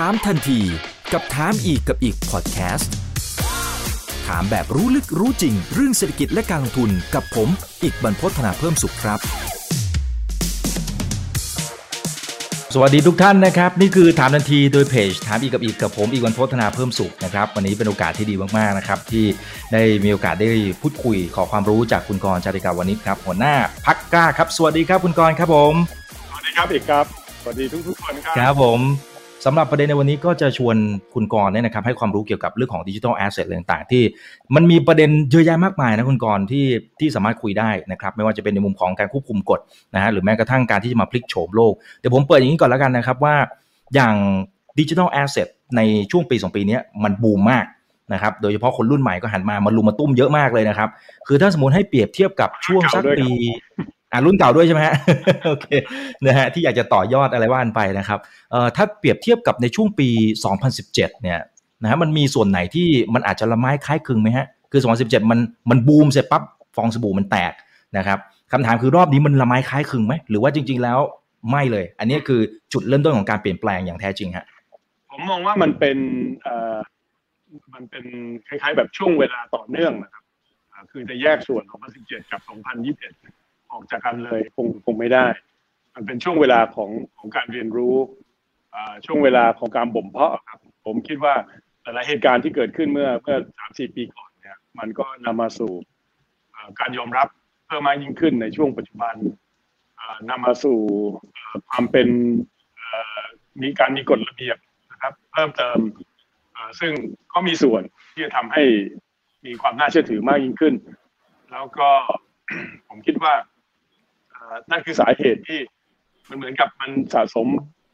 ถามทันทีกับถามอีกกับอีกพอดแคสต์ถามแบบรู้ลึกรู้จริง เรื่องเศรษฐกิจและการลงทุนกับผม อีกบรรพฒนาเพิ่มสุขครับ สวัสดีทุกท่านนะครับ นี่คือถามทันทีโดยเพจถามอีกกับอีกกับผมอีกวันพฒนาเพิ่มสุขนะครับวันนี้เป็นโอกาสที่ดีมากๆนะครับที่ได้มีโอกาสได้พูดคุยขอความรู้จากคุณกรณ์จาริกาวันนี้ครับหัวหน้าพักกล้าครับ สวัสดีครับคุณกรณ์ครับผมสวัสดีครับอีกครับสวัสดีทุกทุกๆคนครับครับผม สำหรับประเด็นในวันนี้ก็จะชวนคุณกรณ์เนี่ยนะครับให้ความรู้เกี่ยวกับเรื่องของ digital asset ต่างๆ ที่มันมีประเด็นเยอะแยะมากมายนะคุณกรณ์ที่ที่สามารถคุยได้นะครับไม่ว่าจะเป็นในมุมของการควบคุมกฎนะฮะหรือแม้กระทั่งการที่จะมาพลิกโฉมโลกเดี๋ยวผมเปิดอย่างนี้ก่อนแล้วกันนะครับว่า อย่าง digital asset ในช่วงปี 2 ปีเนี้ยมันบูมมากนะครับโดยเฉพาะคนรุ่นใหม่ก็หันมามารุมมาตุ้มเยอะมากเลยนะครับ คือถ้าสมมติให้เปรียบเทียบกับช่วงสักปี อ่ารุ่นเก่าด้วยใช่ไหมฮะโอเคนะฮะที่อยากจะต่อยอดอะไรว่านไปนะครับเอ่อถ้าเปรียบเทียบกับในช่วงปี 2017 เนี่ยนะฮะมันมีส่วนไหนที่มันอาจจะละไม้คล้ายคลึงไหมฮะคือ 2017 มันมันบูมเสร็จปั๊บฟองสบู่มันแตกนะครับคำถามคือรอบนี้มันละไม้คล้ายคลึงไหมหรือว่าจริง ๆ แล้วไม่เลย อันนี้คือจุดเริ่มต้นของการเปลี่ยนแปลงอย่างแท้จริงฮะผมมองว่ามันเป็นเอ่อมันเป็นคล้าย ๆ แบบช่วงเวลาต่อเนื่องนะครับคือจะแยกส่วนของ2017 กับ 2021 ออกจากกันเลยคงคงไม่ได้ มันเป็นช่วงเวลาของของการเรียนรู้ช่วงเวลาของการบ่มเพาะครับ ผมคิดว่าหลายเหตุการณ์ที่เกิดขึ้นเมื่อเมื่อสามสี่ปีก่อนเนี่ยมันก็นำมาสู่การยอมรับเพิ่มมากยิ่งขึ้นในช่วงปัจจุบันอ่านำมาสู่ความเป็นมีการมีกฎระเบียบนะครับ เพิ่มเติมซึ่งก็มีส่วนที่จะทำให้มีความน่าเชื่อถือมากยิ่งขึ้น แล้วก็ผมคิดว่า นั่นคือสาเหตุที่มันเหมือนกับมันสะสม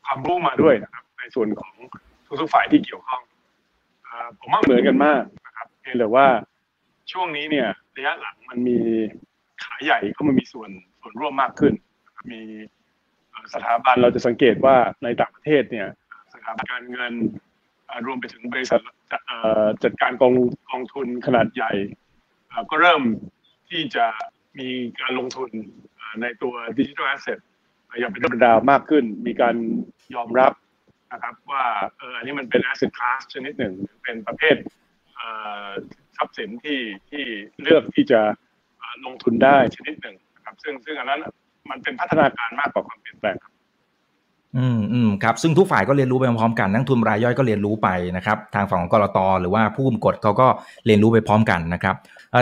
ความรู้มาด้วยนะครับ ในส่วนของทุกๆฝ่ายที่เกี่ยวข้องอผมว่าเหมือนกันมากนะครับเพียงแต่ว่าช่วงนี้เนี่ยระยะหลังมันมีขายใหญ่เข้ามามีส่วนส่วนร่วมมากขึ้น มีสถาบันเราจะสังเกตว่าในต่างประเทศเนี่ยสถาบันการเงินรวมไปถึงบริษัทจัดการกองกองทุนขนาดใหญ่ ก็เริ่มที่จะมีการลงทุน ในตัวดิจิทัลแอสเซทอย่างเป็นธรรมดามากขึ้น มีการยอมรับนะครับว่าเอออันนี้มันเป็น asset class ชนิดหนึ่ง เป็นประเภททรัพย์สินที่ที่เลือกที่จะลงทุนได้ชนิดหนึ่งนะครับ ซึ่งซึ่งอันนั้นมันเป็นพัฒนาการมากกว่าความเปลี่ยนแปลงครับอืมอืมครับซึ่งทุกฝ่ายก็เรียนรู้ไปพร้อมๆกันนักทุนรายย่อยก็เรียนรู้ไปนะครับ ทางฝั่งของกรตหรือว่าผู้กุมกฎเขาก็เรียนรู้ไปพร้อมกันนะครับ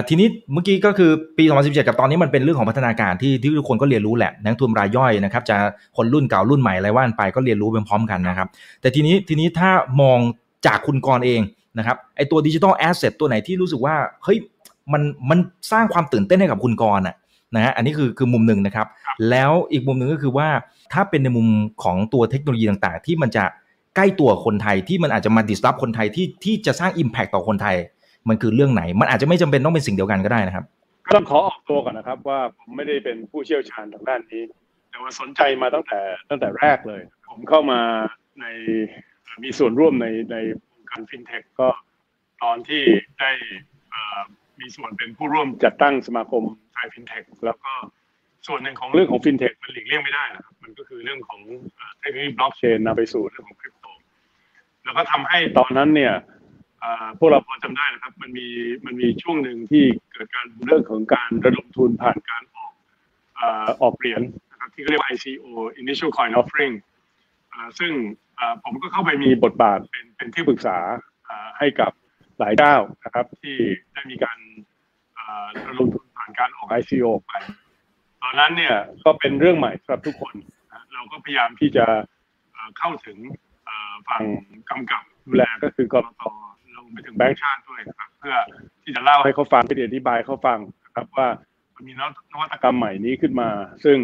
ทีนี้เมื่อกี้ก็คือปี 2017 กับตอนนี้มันเป็นเรื่องของพัฒนาการที่ที่ทุกคนก็เรียนรู้แหละนักทุนรายย่อยนะครับจะคนรุ่นเก่ารุ่นใหม่อะไรว่านไปก็เรียนรู้ไปพร้อมกันนะครับ แต่ทีนี้ทีนี้ถ้ามองจากคุณกรเองนะครับไอตัวดิจิทัลแอสเซทตัวไหนที่รู้สึกว่าเฮ้ยมันมันสร้างความตื่นเต้นให้กับคุณกรณ์อะนะฮะอันนี้คือคือมุมหนึ่งนะครับ แล้วอีกมุมหนึ่งก็คือว่าถ้าเป็นในมุมของตัวเทคโนโลยีต่างๆ ที่มันจะใกล้ตัวคนไทยที่มันอาจจะมา disrupt คนไทยที่ที่จะสร้าง impact ต่อคนไทย มันคือเรื่องไหน มันอาจจะไม่จำเป็นต้องเป็นสิ่งเดียวกันก็ได้นะครับ ก็ต้องขอออกตัวก่อนนะครับว่าผมไม่ได้เป็นผู้เชี่ยวชาญทางด้านนี้ แต่ว่าสนใจมาตั้งแต่ตั้งแต่แรกเลย ผมเข้ามาในมีส่วนร่วมในในวงการฟินเทคก็ตอนที่ได้มีส่วนเป็นผู้ร่วมจัดตั้งสมาคมไทยฟินเทคแล้วก็ส่วนหนึ่งของเรื่องของฟินเทคมันหลีกเลี่ยงไม่ได้นะครับมันก็คือเรื่องของเทคโนโลยีบล็อกเชนนำไปสู่เรื่องของคริปโต แล้วก็ทำให้ตอนนั้นเนี่ย พวกเราพอจำได้นะครับ มันมีมันมีช่วงหนึ่งที่เกิดการเรื่องของการระดมทุนผ่านการออกอออกเหรียญนะครับที่เรียกว่า ICO Initial Coin Offering ซึ่งผมก็เข้าไปมีบทบาทเป็นเป็นที่ปรึกษาให้กับหลายเจ้านะครับ ที่ได้มีการระดมทุนผ่านการออก ICO ไป ตอนนั้นเนี่ยก็เป็นเรื่องใหม่สำหรับทุกคน เราก็พยายามที่จะเข้าถึงฝั่งกำกับดูแลก็คือกรต ลงไปถึงแบงก์ชาติด้วยนะครับเพื่อที่จะเล่าให้เขาฟังเพื่ออธิบายให้เขาฟังนะครับว่ามันมีนวัตกรรมใหม่นี้ขึ้นมา ซึ่ง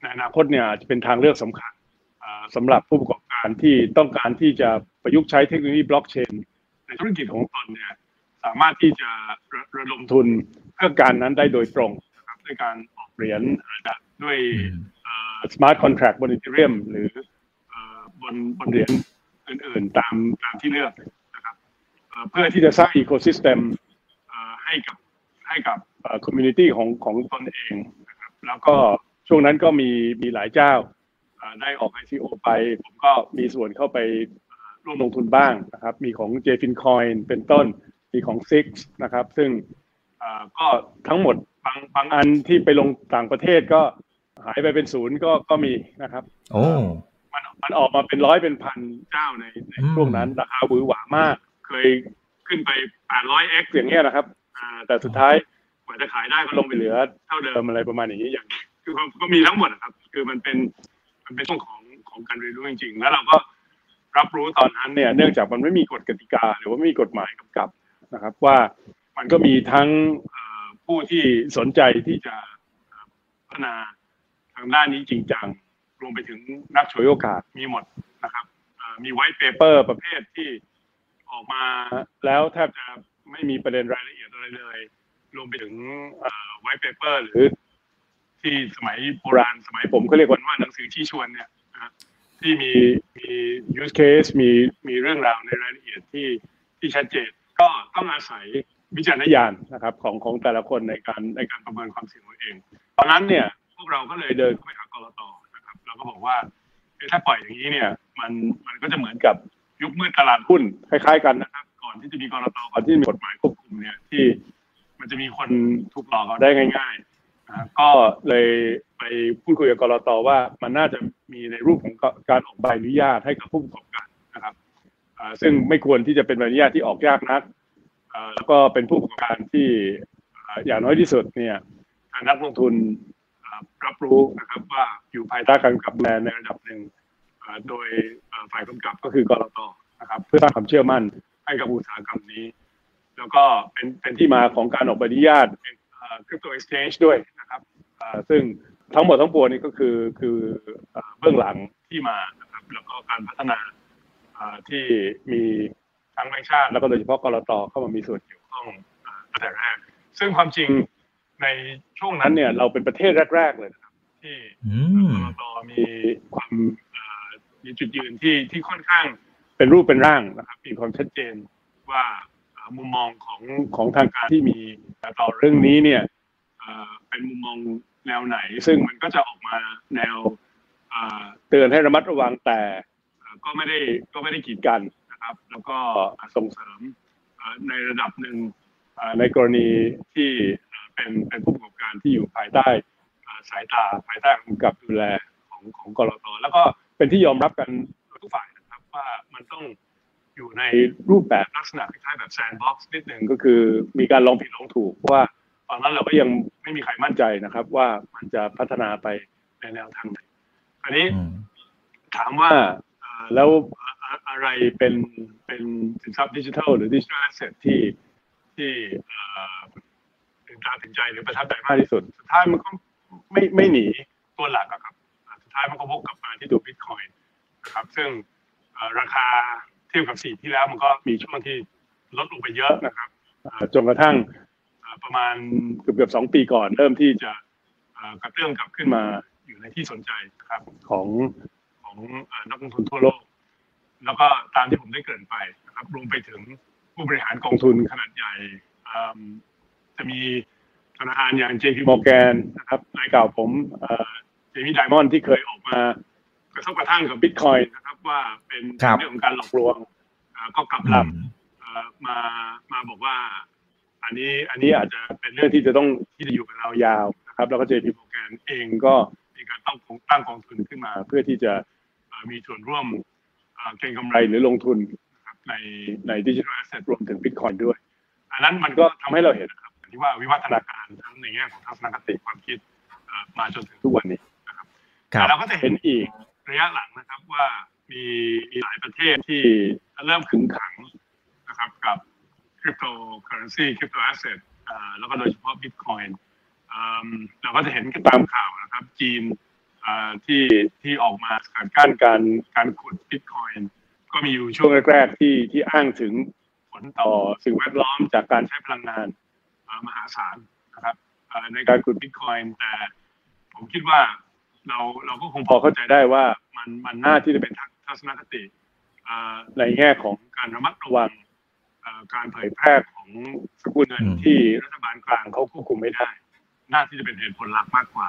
ในอนาคตเนี่ยอาจจะเป็นทางเลือกสำคัญเอ่อสำหรับผู้ประกอบการที่ต้องการที่จะประยุกต์ใช้เทคโนโลยีบล็อกเชนในธุรกิจของตนเนี่ยสามารถที่จะระระดมทุนเพื่อการนั้นได้โดยตรงนะครับด้วยการออกเหรียญอาจจะด้วย smart contract บน Ethereum หรือเอ่อบนบนเหรียญอื่นๆ ตามตามที่เลือกนะครับ เอ่อเพื่อที่จะสร้าง ecosystem ให้กับให้กับ community ของของตนเองนะครับแล้วก็ช่วงนั้นก็มีมีหลายเจ้าเอ่อได้ออก ICO ไป ผมก็มีส่วนเข้าไปเอ่อร่วมลงทุนบ้างนะครับ มีของ j f i n Coin เป็นต้น มีของ Six นะครับ ซึ่งก็ทั้งหมดบางบางอันที่ไปลงต่างประเทศก็หายไปเป็นศูนย์ก็ก็มีนะครับ โอ้มันมันออกมาเป็นร้อยเป็นพันเจ้าในในช่วงนั้นราคาหวือหวามาก เคยขึ้นไป 800x อย่างเงี้ยนะครับแต่สุดท้ายกว่าจะขายได้ก็ลงไปเหลือ เท่าเดิมอะไรประมาณอย่างนี้อย่าง คือก็มีทั้งหมดนะครับ คือมันเป็นมันเป็นช่วงของของการเรียนรู้จริง ๆ แล้วเราก็รับรู้ตอนนั้นเนี่ย เนื่องจากมันไม่มีกฎกติกา หรือว่าไม่มีกฎหมายกำกับนะครับ ว่ามันก็มีทั้งผู้ที่สนใจที่จะพัฒนาทางด้านนี้จริงจังรวมไปถึงนักฉวยโอกาสมีหมดนะครับมี white paper ประเภทที่ ออกมาแล้วแทบจะไม่มีประเด็นรายละเอียดอะไรเลย รวมไปถึง white paper หรือ ที่สมัยโบราณสมัยผมก็เรียกว่าหนังสือชี้ชวนเนี่ยที่มีมี use case มีมีเรื่องราวในรายละเอียดที่ที่ชัดเจนก็ต้องอาศัยวิจารณญาณนะครับของของแต่ละคนในการในการประเมินความเสี่ยงตัวเอง ตอนนั้นเนี่ยพวกเราก็เลยเดินเข้าไปหากรตนะครับเราก็บอกว่าถ้าปล่อยอย่างนี้เนี่ยมันมันก็จะเหมือนกับ ยุคมืดตลาดหุ้นคล้ายๆกันนะครับ ก่อนที่จะมีกรตก่อนที่มีกฎหมายควบคุมเนี่ยที่ มันจะมีคนถูกหลอกเอาได้ง่ายๆก็เลยไปพูดคุยกับกรตว่ามันน่าจะมีในรูปของการออกใบอนุญาตให้กับผู้ประกอบการนะครับซึ่งไม่ควรที่จะเป็นใบอนุญาตที่ออกยากนักแล้วก็เป็นผู้ประกอบการที่อย่างน้อยที่สุดเนี่ยทางนักลงทุนรับรู้นะครับว่าอยู่ภายใต้การกำกับแบรนด์ในระดับหนึ่ง โดยฝ่ายกำกับก็คือกรตนะครับ เพื่อสร้างความเชื่อมั่นให้กับอุตสาหกรรมนี้ แล้วก็เป็นเป็นที่มาของการออกใบอนุญาตคริปโตเอ็กซ์ชแนนด้วยนะครับซึ่งทั้งหมดทั้งปวงนี้ก็คือคือเบื้องหลังที่มานะครับ แล้วก็การพัฒนาที่มีทั้งแบงค์ชาติ แล้วก็โดยเฉพาะกรตเข้ามามีส่วนเกี่ยวข้องตั้งแต่แรก ซึ่งความจริงในช่วงนั้นเนี่ยเราเป็นประเทศแรก ๆ เลยนะครับ ที่กรตมีความ มีจุดยืนที่ที่ค่อนข้างเป็นรูปเป็นร่างนะครับมีความชัดเจนว่ามุมมองของของทางการที่มีต่อเรื่องนี้เนี่ยเป็นมุมมองแนวไหน ซึ่งมันก็จะออกมาแนวเตือนให้ระมัดระวังแต่ก็ไม่ได้ก็ไม่ได้กีดกันนะครับ แล้วก็ส่งเสริมในระดับหนึ่งในกรณีที่เป็นเป็นผู้ประกอบการที่อยู่ภายใต้สายตาภายใต้กำกับดูแลของของก.ล.ต.แล้วก็ เป็นที่ยอมรับกันทุกฝ่ายนะครับว่ามันต้องอยู่ในรูปแบบลักษณะคล้ายๆแบบ sandbox นิดหนึ่งก็คือมีการลองผิดลองถูกเพราะว่าตอนนั้นเราก็ยังไม่มีใครมั่นใจนะครับ ว่ามันจะพัฒนาไปในแนวทางไหนอันนี้ถามว่าแล้วอะไรเป็นเป็นสินทรัพย์ดิจิทัลหรือดิจิทัลแอสเซทที่ที่ถึงตาถึงใจหรือประทับใจมากที่สุด สุดท้ายมันก็ไม่ไม่หนีตัวหลักครับสุด ท้ายมันก็วกกลับมาที่ตัวบิตคอยน์นะครับซึ่งราคาเทียบกับสีที่แล้วมันก็มีช่วงที่ลดลงไปเยอะนะครับจนกระทั่งประมาณเกือบเกือบสองปีก่อน เริ่มที่จะกระเตื้องกลับขึ้นมาอยู่ในที่สนใจนะครับของของนักลงทุนทั่วโลก แล้วก็ตามที่ผมได้เกริ่นไปนะครับรวมไปถึงผู้บริหารกองทุนขนาดใหญ่จะมีธนาคารอย่าง JP Morgan นะครับนายเก่าผม เจมี่ไดมอนด์ที่เคยออกมากระทบกระทั่งกับบิตคอยน์นะครับว่าเป็นเรื่องของการหลอกลวงก็กลับลำมามาบอกว่า อันนี้อันนี้อาจจะเป็นเรื่องที่จะต้องที่จะอยู่กับเรายาวนะครับ แล้วก็ JP Morgan เองก็มีการตั้งตั้งกองทุนขึ้นมา เพื่อที่จะมีส่วนร่วมเก็งกำไรหรือลงทุนในใน digital asset รวมถึงบิตคอยน์ด้วย อันนั้นมันก็ทำให้เราเห็นนะครับที่ว่าวิวัฒนาการทั้งในแง่ของทัศนคติความคิดมาจนถึงทุกวันนี้นะครับ แต่เราก็จะเห็นอีกระยะหลังนะครับว่ามีมีหลายประเทศที่เริ่มขึงขังนะครับกับ cryptocurrency crypto asset แล้วก็โดยเฉพาะบิตคอยน์เราก็จะเห็นตามข่าวนะครับ จีนที่ที่ออกมาสกัดกั้นการการขุดบิตคอยน์ก็มีอยู่ช่วงแรกๆที่ที่อ้างถึงผลต่อสิ่งแวดล้อมจากการใช้พลังงานมหาศาลนะครับในการขุดบิตคอยน์แต่ผมคิดว่า เราเราก็คงพอเข้าใจได้ว่ามันมันน่าที่จะเป็นทัศนคติในแง่ของการระมัดระวังการเผยแพร่ของสกุลเงินที่รัฐบาลกลางเขาควบคุมไม่ได้ น่าที่จะเป็นเหตุผลหลักมากกว่า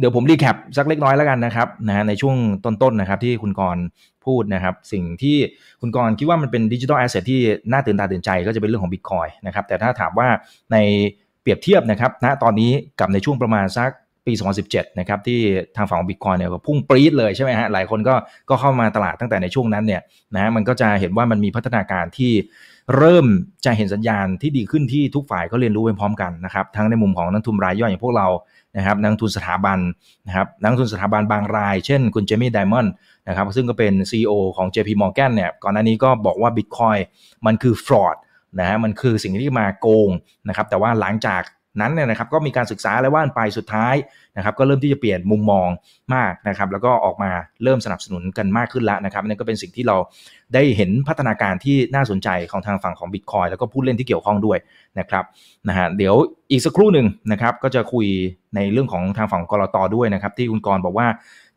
เดี๋ยวผมรีแคปสักเล็กน้อยแล้วกันนะครับนะในช่วงต้นๆนะครับที่คุณกรพูดนะครับ สิ่งที่คุณกรคิดว่ามันเป็นดิจิทัลแอสเซทที่น่าตื่นตาตื่นใจก็จะเป็นเรื่องของบิตคอยนะครับแต่ถ้าถามว่าในเปรียบเทียบนะครับณตอนนี้กับในช่วงประมาณสัก ปี 2017 นะครับที่ทางฝั่งของบิตคอยเนี่ยพุ่งปรี๊ดเลยใช่ไหมฮะหลายคนก็ก็เข้ามาตลาดตั้งแต่ในช่วงนั้นเนี่ยนะมันก็จะเห็นว่ามันมีพัฒนาการที่เริ่มจะเห็นสัญญาณที่ดีขึ้นที่ทุกฝ่ายก็เรียนรู้ไปพร้อมกันนะครับทั้งในมุมของนักทุนรายย่อยอย่างพวกเรานะครับนักทุนสถาบันนะครับนักทุนสถาบันบางราย เช่นคุณเจมี่ไดมอนด์นะครับซึ่งก็เป็น CEO ของ JP Morgan เนี่ยก่อนหน้านี้ก็บอกว่า Bitcoin มันคือ fraud นะฮะมันคือสิ่งที่มาโกงนะครับแต่ว่าหลังจาก นั้นเนี่ยนะครับก็มีการศึกษาและว่านไปสุดท้ายนะครับก็เริ่มที่จะเปลี่ยนมุมมองมากนะครับแล้วก็ออกมาเริ่มสนับสนุนกันมากขึ้นแล้วนะครับนั่นก็เป็นสิ่งที่เราได้เห็นพัฒนาการที่น่าสนใจของทางฝั่งของ Bitcoin แล้วก็ผู้เล่นที่เกี่ยวข้องด้วยนะครับนะฮะเดี๋ยวอีกสักครู่หนึ่งนะครับก็จะคุยในเรื่องของทางฝั่งกรตด้วยนะครับที่คุณกรบอกว่า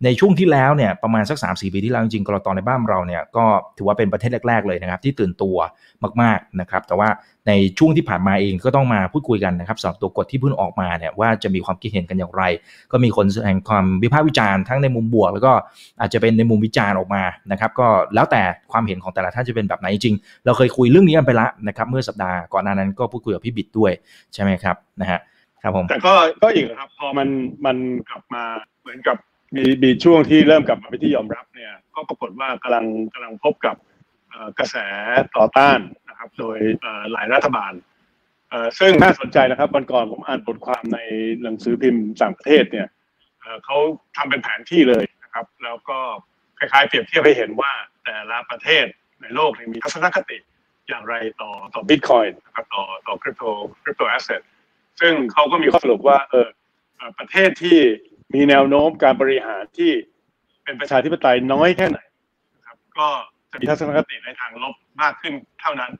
ในช่วงที่แล้วเนี่ยประมาณสัก 3 4 ปีที่แล้วจริงๆกรตในบ้านเราเนี่ยก็ถือว่าเป็นประเทศแรก ๆ เลยนะครับ ที่ตื่นตัวมากๆนะครับ แต่ว่าในช่วงที่ผ่านมาเองก็ต้องมาพูดคุยกันนะครับสำหรับตัวกฎที่เพิ่งออกมาเนี่ยว่าจะมีความคิดเห็นกันอย่างไร ก็มีคนแสดงความวิพากษ์วิจารณ์ทั้งในมุมบวก แล้วก็อาจจะเป็นในมุมวิจารณ์ออกมานะครับก็แล้วแต่ความเห็นของแต่ละท่านจะเป็นแบบไหนจริง เราเคยคุยเรื่องนี้กันไปละนะครับเมื่อสัปดาห์ก่อนหน้านั้นก็พูดคุยกับพี่บิดด้วยใช่ไหมครับนะฮะครับผมแต่ก็ก็อีกครับพอมันมันกลับมาเหมือนกับ มีมีช่วงที่เริ่มกลับมาไปที่ยอมรับเนี่ยก็ปรากฏว่ากำลังกำลังพบกับกระแสต่อต้านนะครับ โดยหลายรัฐบาลซึ่งน่าสนใจนะครับวันก่อนผมอ่านบทความในหนังสือพิมพ์ต่างประเทศเนี่ยเขาทำเป็นแผนที่เลยนะครับ แล้วก็คล้ายๆเปรียบเทียบให้เห็นว่าแต่ละประเทศในโลกมีทัศนคติอย่างไรต่อต่อบิตคอยน์นะครับต่อต่อ crypto crypto asset ซึ่งเขาก็มีข้อสรุปว่าเออประเทศที่ มีแนวโน้มการบริหารที่เป็นประชาธิปไตยน้อยแค่ไหนนะครับ ก็จะมีทัศนคติในทางลบมากขึ้นเท่านั้น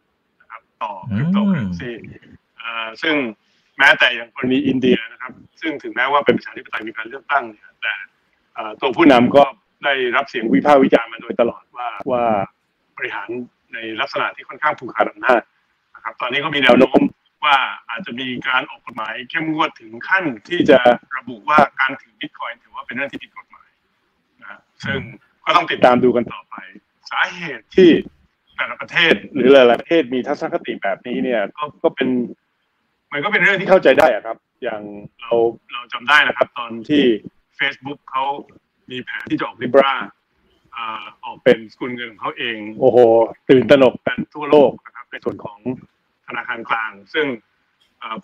นะครับ ต่อคริปโตเคอเรนซีซึ่งแม้แต่อย่างกรณีอินเดียนะครับ ซึ่งถึงแม้ว่าเป็นประชาธิปไตยมีการเลือกตั้งเนี่ยแต่ตัวผู้นำก็ได้รับเสียงวิพากษ์วิจารณ์มาโดยตลอดว่าว่าบริหารในลักษณะที่ค่อนข้างผูกขาดอำนาจนะครับ ตอนนี้ก็มีแนวโน้ม ว่าอาจจะมีการออกกฎหมายเข้มงวดถึงขั้นที่จะระบุว่าการถือบิตคอยถือว่าเป็นเรื่องที่ผิดกฎหมายนะซึ่งก็ต้องติดตามดูกันต่อไป สาเหตุที่แต่ละประเทศหรือหลายๆประเทศมีทัศนคติแบบนี้เนี่ยก็ก็เป็น มันก็เป็นเรื่องที่เข้าใจได้อะครับ อย่างเราเราจำได้นะครับ ตอนที่ Facebook เขามีแผนที่จะออก Libra ออกเป็นสกุลเงินของเขาเอง โอ้โห ตื่นตระหนกกันทั่วโลกนะครับในส่วนของ ธนาคารกลาง ซึ่ง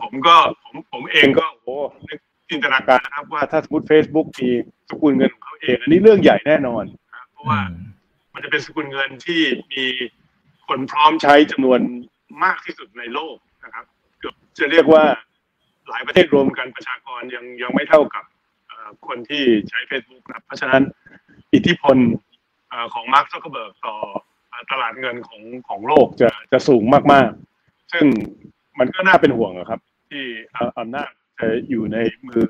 ผมก็ผมผมเองก็โอ้นึกจินตนาการนะครับ ว่าถ้าสมมติ Facebook มีสกุลเงินของเขาเอง อันนี้เรื่องใหญ่แน่นอนเพราะว่ามันจะเป็นสกุลเงินที่มีคนพร้อมใช้จำนวนมากที่สุดในโลกนะครับ เกือบจะเรียกว่าหลายประเทศรวมกันประชากรยังยังไม่เท่ากับคนที่ใช้ Facebook นะเพราะฉะนั้นอิทธิพลของมาร์คซักเคอร์เบิร์กต่อตลาดเงินของของโลกจะจะสูงมาก ซึ่งมันก็น่าเป็นห่วงครับ ที่อำนาจจะอยู่ในมือ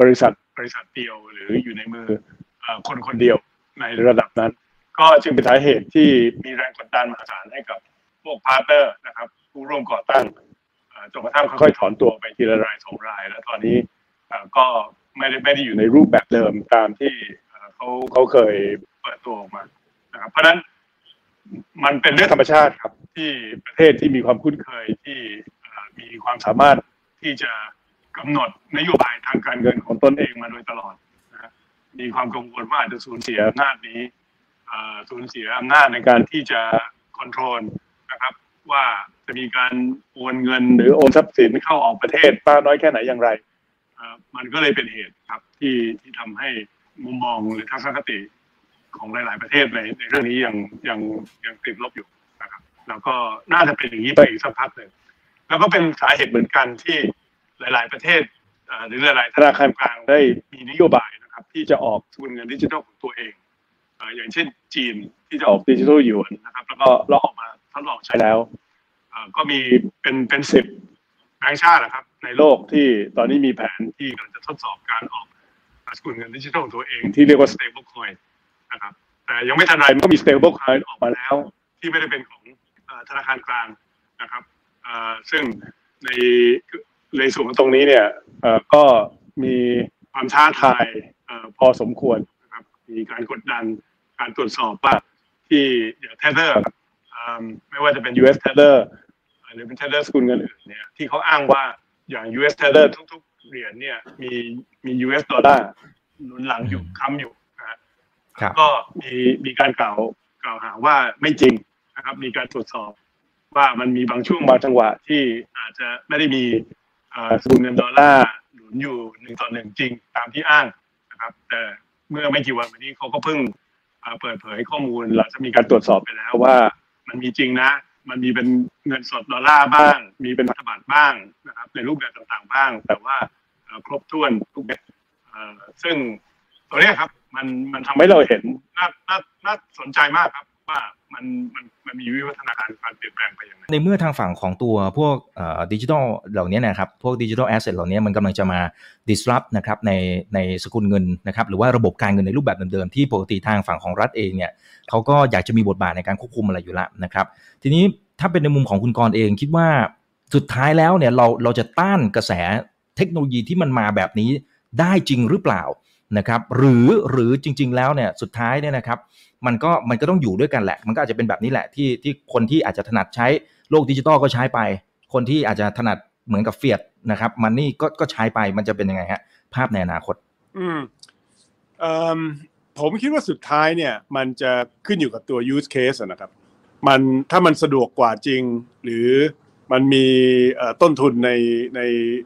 บริษัทบริษัทเดียว หรืออยู่ในมือคนคนเดียวในระดับนั้น ก็จึงเป็นสาเหตุที่มีแรงกดดันมหาศาลให้กับพวก partner นะครับผู้ร่วมก่อตั้งจนกระทั่งค่อยๆถอนตัวไปทีละรายสองราย แล้วตอนนี้ก็ไม่ได้ไม่ได้อยู่ในรูปแบบเดิมตามที่เขาเขาเคยเปิดตัวออกมานะครับเพราะนั้น มันเป็นเรื่องธรรมชาติครับ ที่ประเทศที่มีความคุ้นเคยที่มีความสามารถที่จะกำหนดนโยบายทางการเงินของตนเองมาโดยตลอดนะมีความกังวลว่าจะสูญเสียอำนาจนี้สูญเสียอำนาจในการที่จะคอนโทรลนะครับ ว่าจะมีการโอนเงินหรือโอนทรัพย์สินเข้าออกประเทศมาน้อยแค่ไหนอย่างไรมันก็เลยเป็นเหตุครับที่ที่ทำให้มุมมองหรือทัศนคติ ของหลาย ๆ ประเทศในในเรื่องนี้ยังยังยังติดลบอยู่นะครับแล้วก็น่าจะเป็นอย่างนี้ไปอีกสักพักหนึ่งแล้วก็เป็นสาเหตุเหมือนกันที่หลาย ๆ ประเทศหรือหลาย ๆ ธนาคารกลางได้มีนโยบายนะครับ ที่จะออกสกุลเงินดิจิทัลของตัวเองอย่างเช่นจีนที่จะออกดิจิทัลยูนนะครับ แล้วก็เราออกมาทดลองใช้แล้วก็มีเป็นเป็นสิบแบงค์ชาตินะครับ ในโลกที่ตอนนี้มีแผนที่กำลังจะทดสอบการออกสกุลเงินดิจิทัลของตัวเองที่เรียกว่า stable coin นะครับแต่ยังไม่ทันไรมันก็มี stable coin ออกมาแล้ว ที่ไม่ได้เป็นของธนาคารกลางนะครับซึ่งในในส่วนตรงนี้เนี่ยก็มีความท้าทายพอสมควรนะครับมีการกดดันการตรวจสอบว่าที่เทเดอร์ไม่ว่าจะเป็น US Tether หรือเป็น Tether สกุลเงินอื่นเนี่ยที่เขาอ้างว่าอย่าง US Tether ทุกๆเหรียญเนี่ยมีมี US ดอลลาร์หนุนหลังอยู่ค้ำอยู่ ก็มีมีการกล่าวกล่าวหาว่าไม่จริงนะครับ มีการตรวจสอบว่ามันมีบางช่วงบางจังหวะที่อาจจะไม่ได้มีสกุลเงินดอลลาร์หนุนอยู่หนึ่งต่อหนึ่งจริงตามที่อ้างนะครับ แต่เมื่อไม่กี่วันมานี้เขาก็เพิ่งเปิดเผยข้อมูลหลังจากมีการตรวจสอบไปแล้วว่ามันมีจริงนะ มันมีเป็นเงินสดดอลลาร์บ้าง มีเป็นพันธบัตรบ้างนะครับ ในรูปแบบต่างๆบ้าง แต่ว่าครบถ้วนทุกแบบซึ่ง ตัวนี้ครับ มันมันทำให้เราเห็นน่าน่าน่าสนใจมากครับว่ามันมันมันมีวิวัฒนาการการเปลี่ยนแปลงไปยังไงในเมื่อทางฝั่งของตัวพวกดิจิทัลเหล่านี้นะครับ พวกดิจิทัลแอสเซทเหล่านี้มันกำลังจะมา disrupt นะครับในในสกุลเงินนะครับหรือว่าระบบการเงินในรูปแบบเดิมๆ ที่ปกติทางฝั่งของรัฐเองเนี่ยเขาก็อยากจะมีบทบาทในการควบคุมอะไรอยู่แล้วนะครับ ทีนี้ถ้าเป็นในมุมของคุณกรเองคิดว่าสุดท้ายแล้วเนี่ยเราเราจะต้านกระแสเทคโนโลยีที่มันมาแบบนี้ได้จริงหรือเปล่า นะครับหรือหรือจริง ๆ แล้วเนี่ยสุดท้ายเนี่ยนะครับมันก็มันก็ต้องอยู่ด้วยกันแหละ มันก็อาจจะเป็นแบบนี้แหละที่ที่คนที่อาจจะถนัดใช้โลกดิจิตอลก็ใช้ไป คนที่อาจจะถนัดเหมือนกับเฟียดนะครับมันนี่ก็ก็ใช้ไปมันจะเป็นยังไงฮะภาพในอนาคต อืมผมคิดว่าสุดท้ายเนี่ย มันจะขึ้นอยู่กับตัว use case นะครับ มันถ้ามันสะดวกกว่าจริง หรือมันมีต้นทุนในใน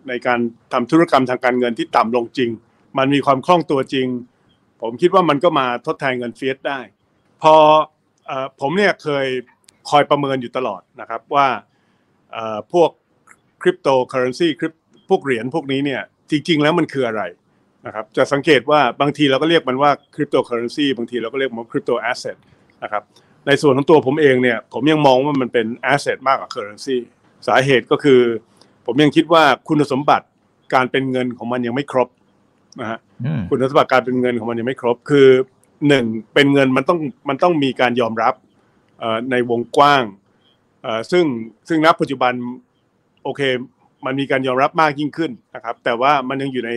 ในการทำธุรกรรมทางการเงินที่ต่ำลงจริง มันมีความคล่องตัวจริง ผมคิดว่ามันก็มาทดแทนเงิน fiat ได้ พอผมเนี่ยเคยคอยประเมินอยู่ตลอดนะครับว่าพวก cryptocurrency cryp พวกเหรียญพวกนี้เนี่ยจริง ๆ แล้วมันคืออะไรนะครับจะสังเกตว่าบางทีเราก็เรียกมันว่าคริปโตเคอเรนซีบางทีเราก็เรียกมัน crypto assetนะครับในส่วนของตัวผมเองเนี่ยผมยังมองว่ามันเป็นแอสเซทมากกว่าเคอเรนซีสาเหตุก็คือ ผมยังคิดว่าคุณสมบัติการเป็นเงินของมันยังไม่ครบ นะฮะคุณสมบัติการเป็นเงินของมันยังไม่ครบ คือหนึ่งเป็นเงินมันต้องมันต้องมีการยอมรับในวงกว้างซึ่งซึ่งณปัจจุบันโอเค มันมีการยอมรับมากยิ่งขึ้นนะครับ แต่ว่ามันยังอยู่ใน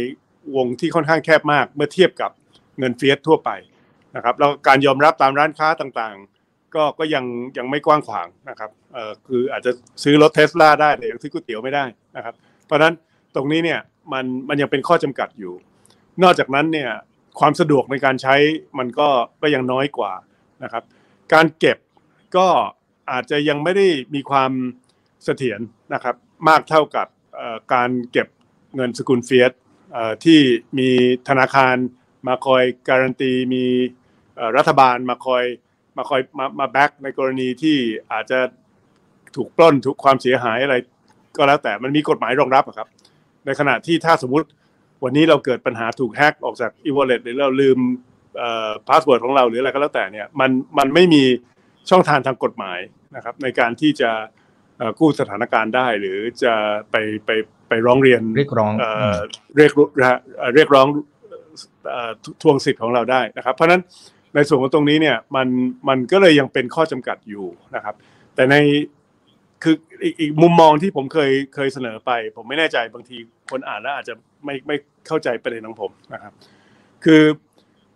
วงที่ค่อนข้างแคบมากเมื่อเทียบกับเงินเฟียสทั่วไปนะครับแล้วการยอมรับตามร้านค้าต่างๆ ก็ก็ยังยังไม่กว้างขวางนะครับเอ่อคืออาจจะซื้อรถเทสลาได้แต่ยังซื้อก๋วยเตี๋ยวไม่ได้นะครับ เพราะฉะนั้นตรงนี้เนี่ยมันมันยังเป็นข้อจำกัดอยู่ นอกจากนั้นเนี่ยความสะดวกในการใช้มันก็ก็ยังน้อยกว่านะครับ การเก็บก็อาจจะยังไม่ได้มีความเสถียรนะครับ มากเท่ากับการเก็บเงินสกุล fiat ที่มีธนาคารมาคอยการันตีมีรัฐบาลมาคอยมาคอยมามา back ในกรณีที่อาจจะถูกปล้นถูกความเสียหายอะไร ก็แล้วแต่มันมีกฎหมายรองรับครับ ในขณะที่ถ้าสมมติ วันนี้เราเกิดปัญหาถูกแฮ็กออกจาก e-wallet หรือเราลืม password ของเราหรืออะไรก็แล้วแต่เนี่ยมันมันไม่มีช่องทางทางกฎหมายนะครับในการที่จะกู้สถานการณ์ได้หรือจะไปไปไปร้องเรียนเรียกร้องเรียกเรียกร้องทวงสิทธิ์ของเราได้นะครับ เพราะฉะนั้นในส่วนของตรงนี้เนี่ยมันมันก็เลยยังเป็นข้อจำกัดอยู่นะครับ แต่ใน คืออีกมุมมองที่ผมเคยเคยเสนอไป ผมไม่แน่ใจบางทีคนอ่านแล้วอาจจะไม่ไม่เข้าใจประเด็นของผมนะครับ คือ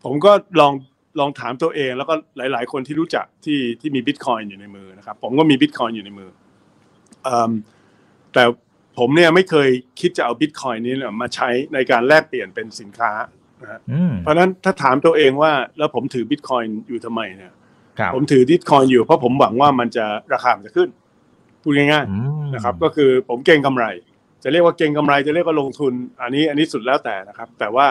ผมก็ลองลองถามตัวเอง แล้วก็หลาย ๆ คนที่รู้จักที่ที่มีบิตคอยน์อยู่ในมือนะครับ ผมก็มีบิตคอยน์อยู่ในมือแต่ผมเนี่ยไม่เคยคิดจะเอาบิตคอยน์นี้มาใช้ในการแลกเปลี่ยนเป็นสินค้านะเพราะนั้นถ้าถามตัวเองว่าแล้วผมถือบิตคอยน์อยู่ทำไมเนี่ยผมถือบิตคอยน์อยู่เพราะผมหวังว่ามันจะราคามันจะขึ้น พูดง่ายๆนะครับ ก็คือผมเก็งกำไร จะเรียกว่าเก็งกำไรจะเรียกว่าลงทุน อันนี้อันนี้สุดแล้วแต่นะครับ แต่ว่า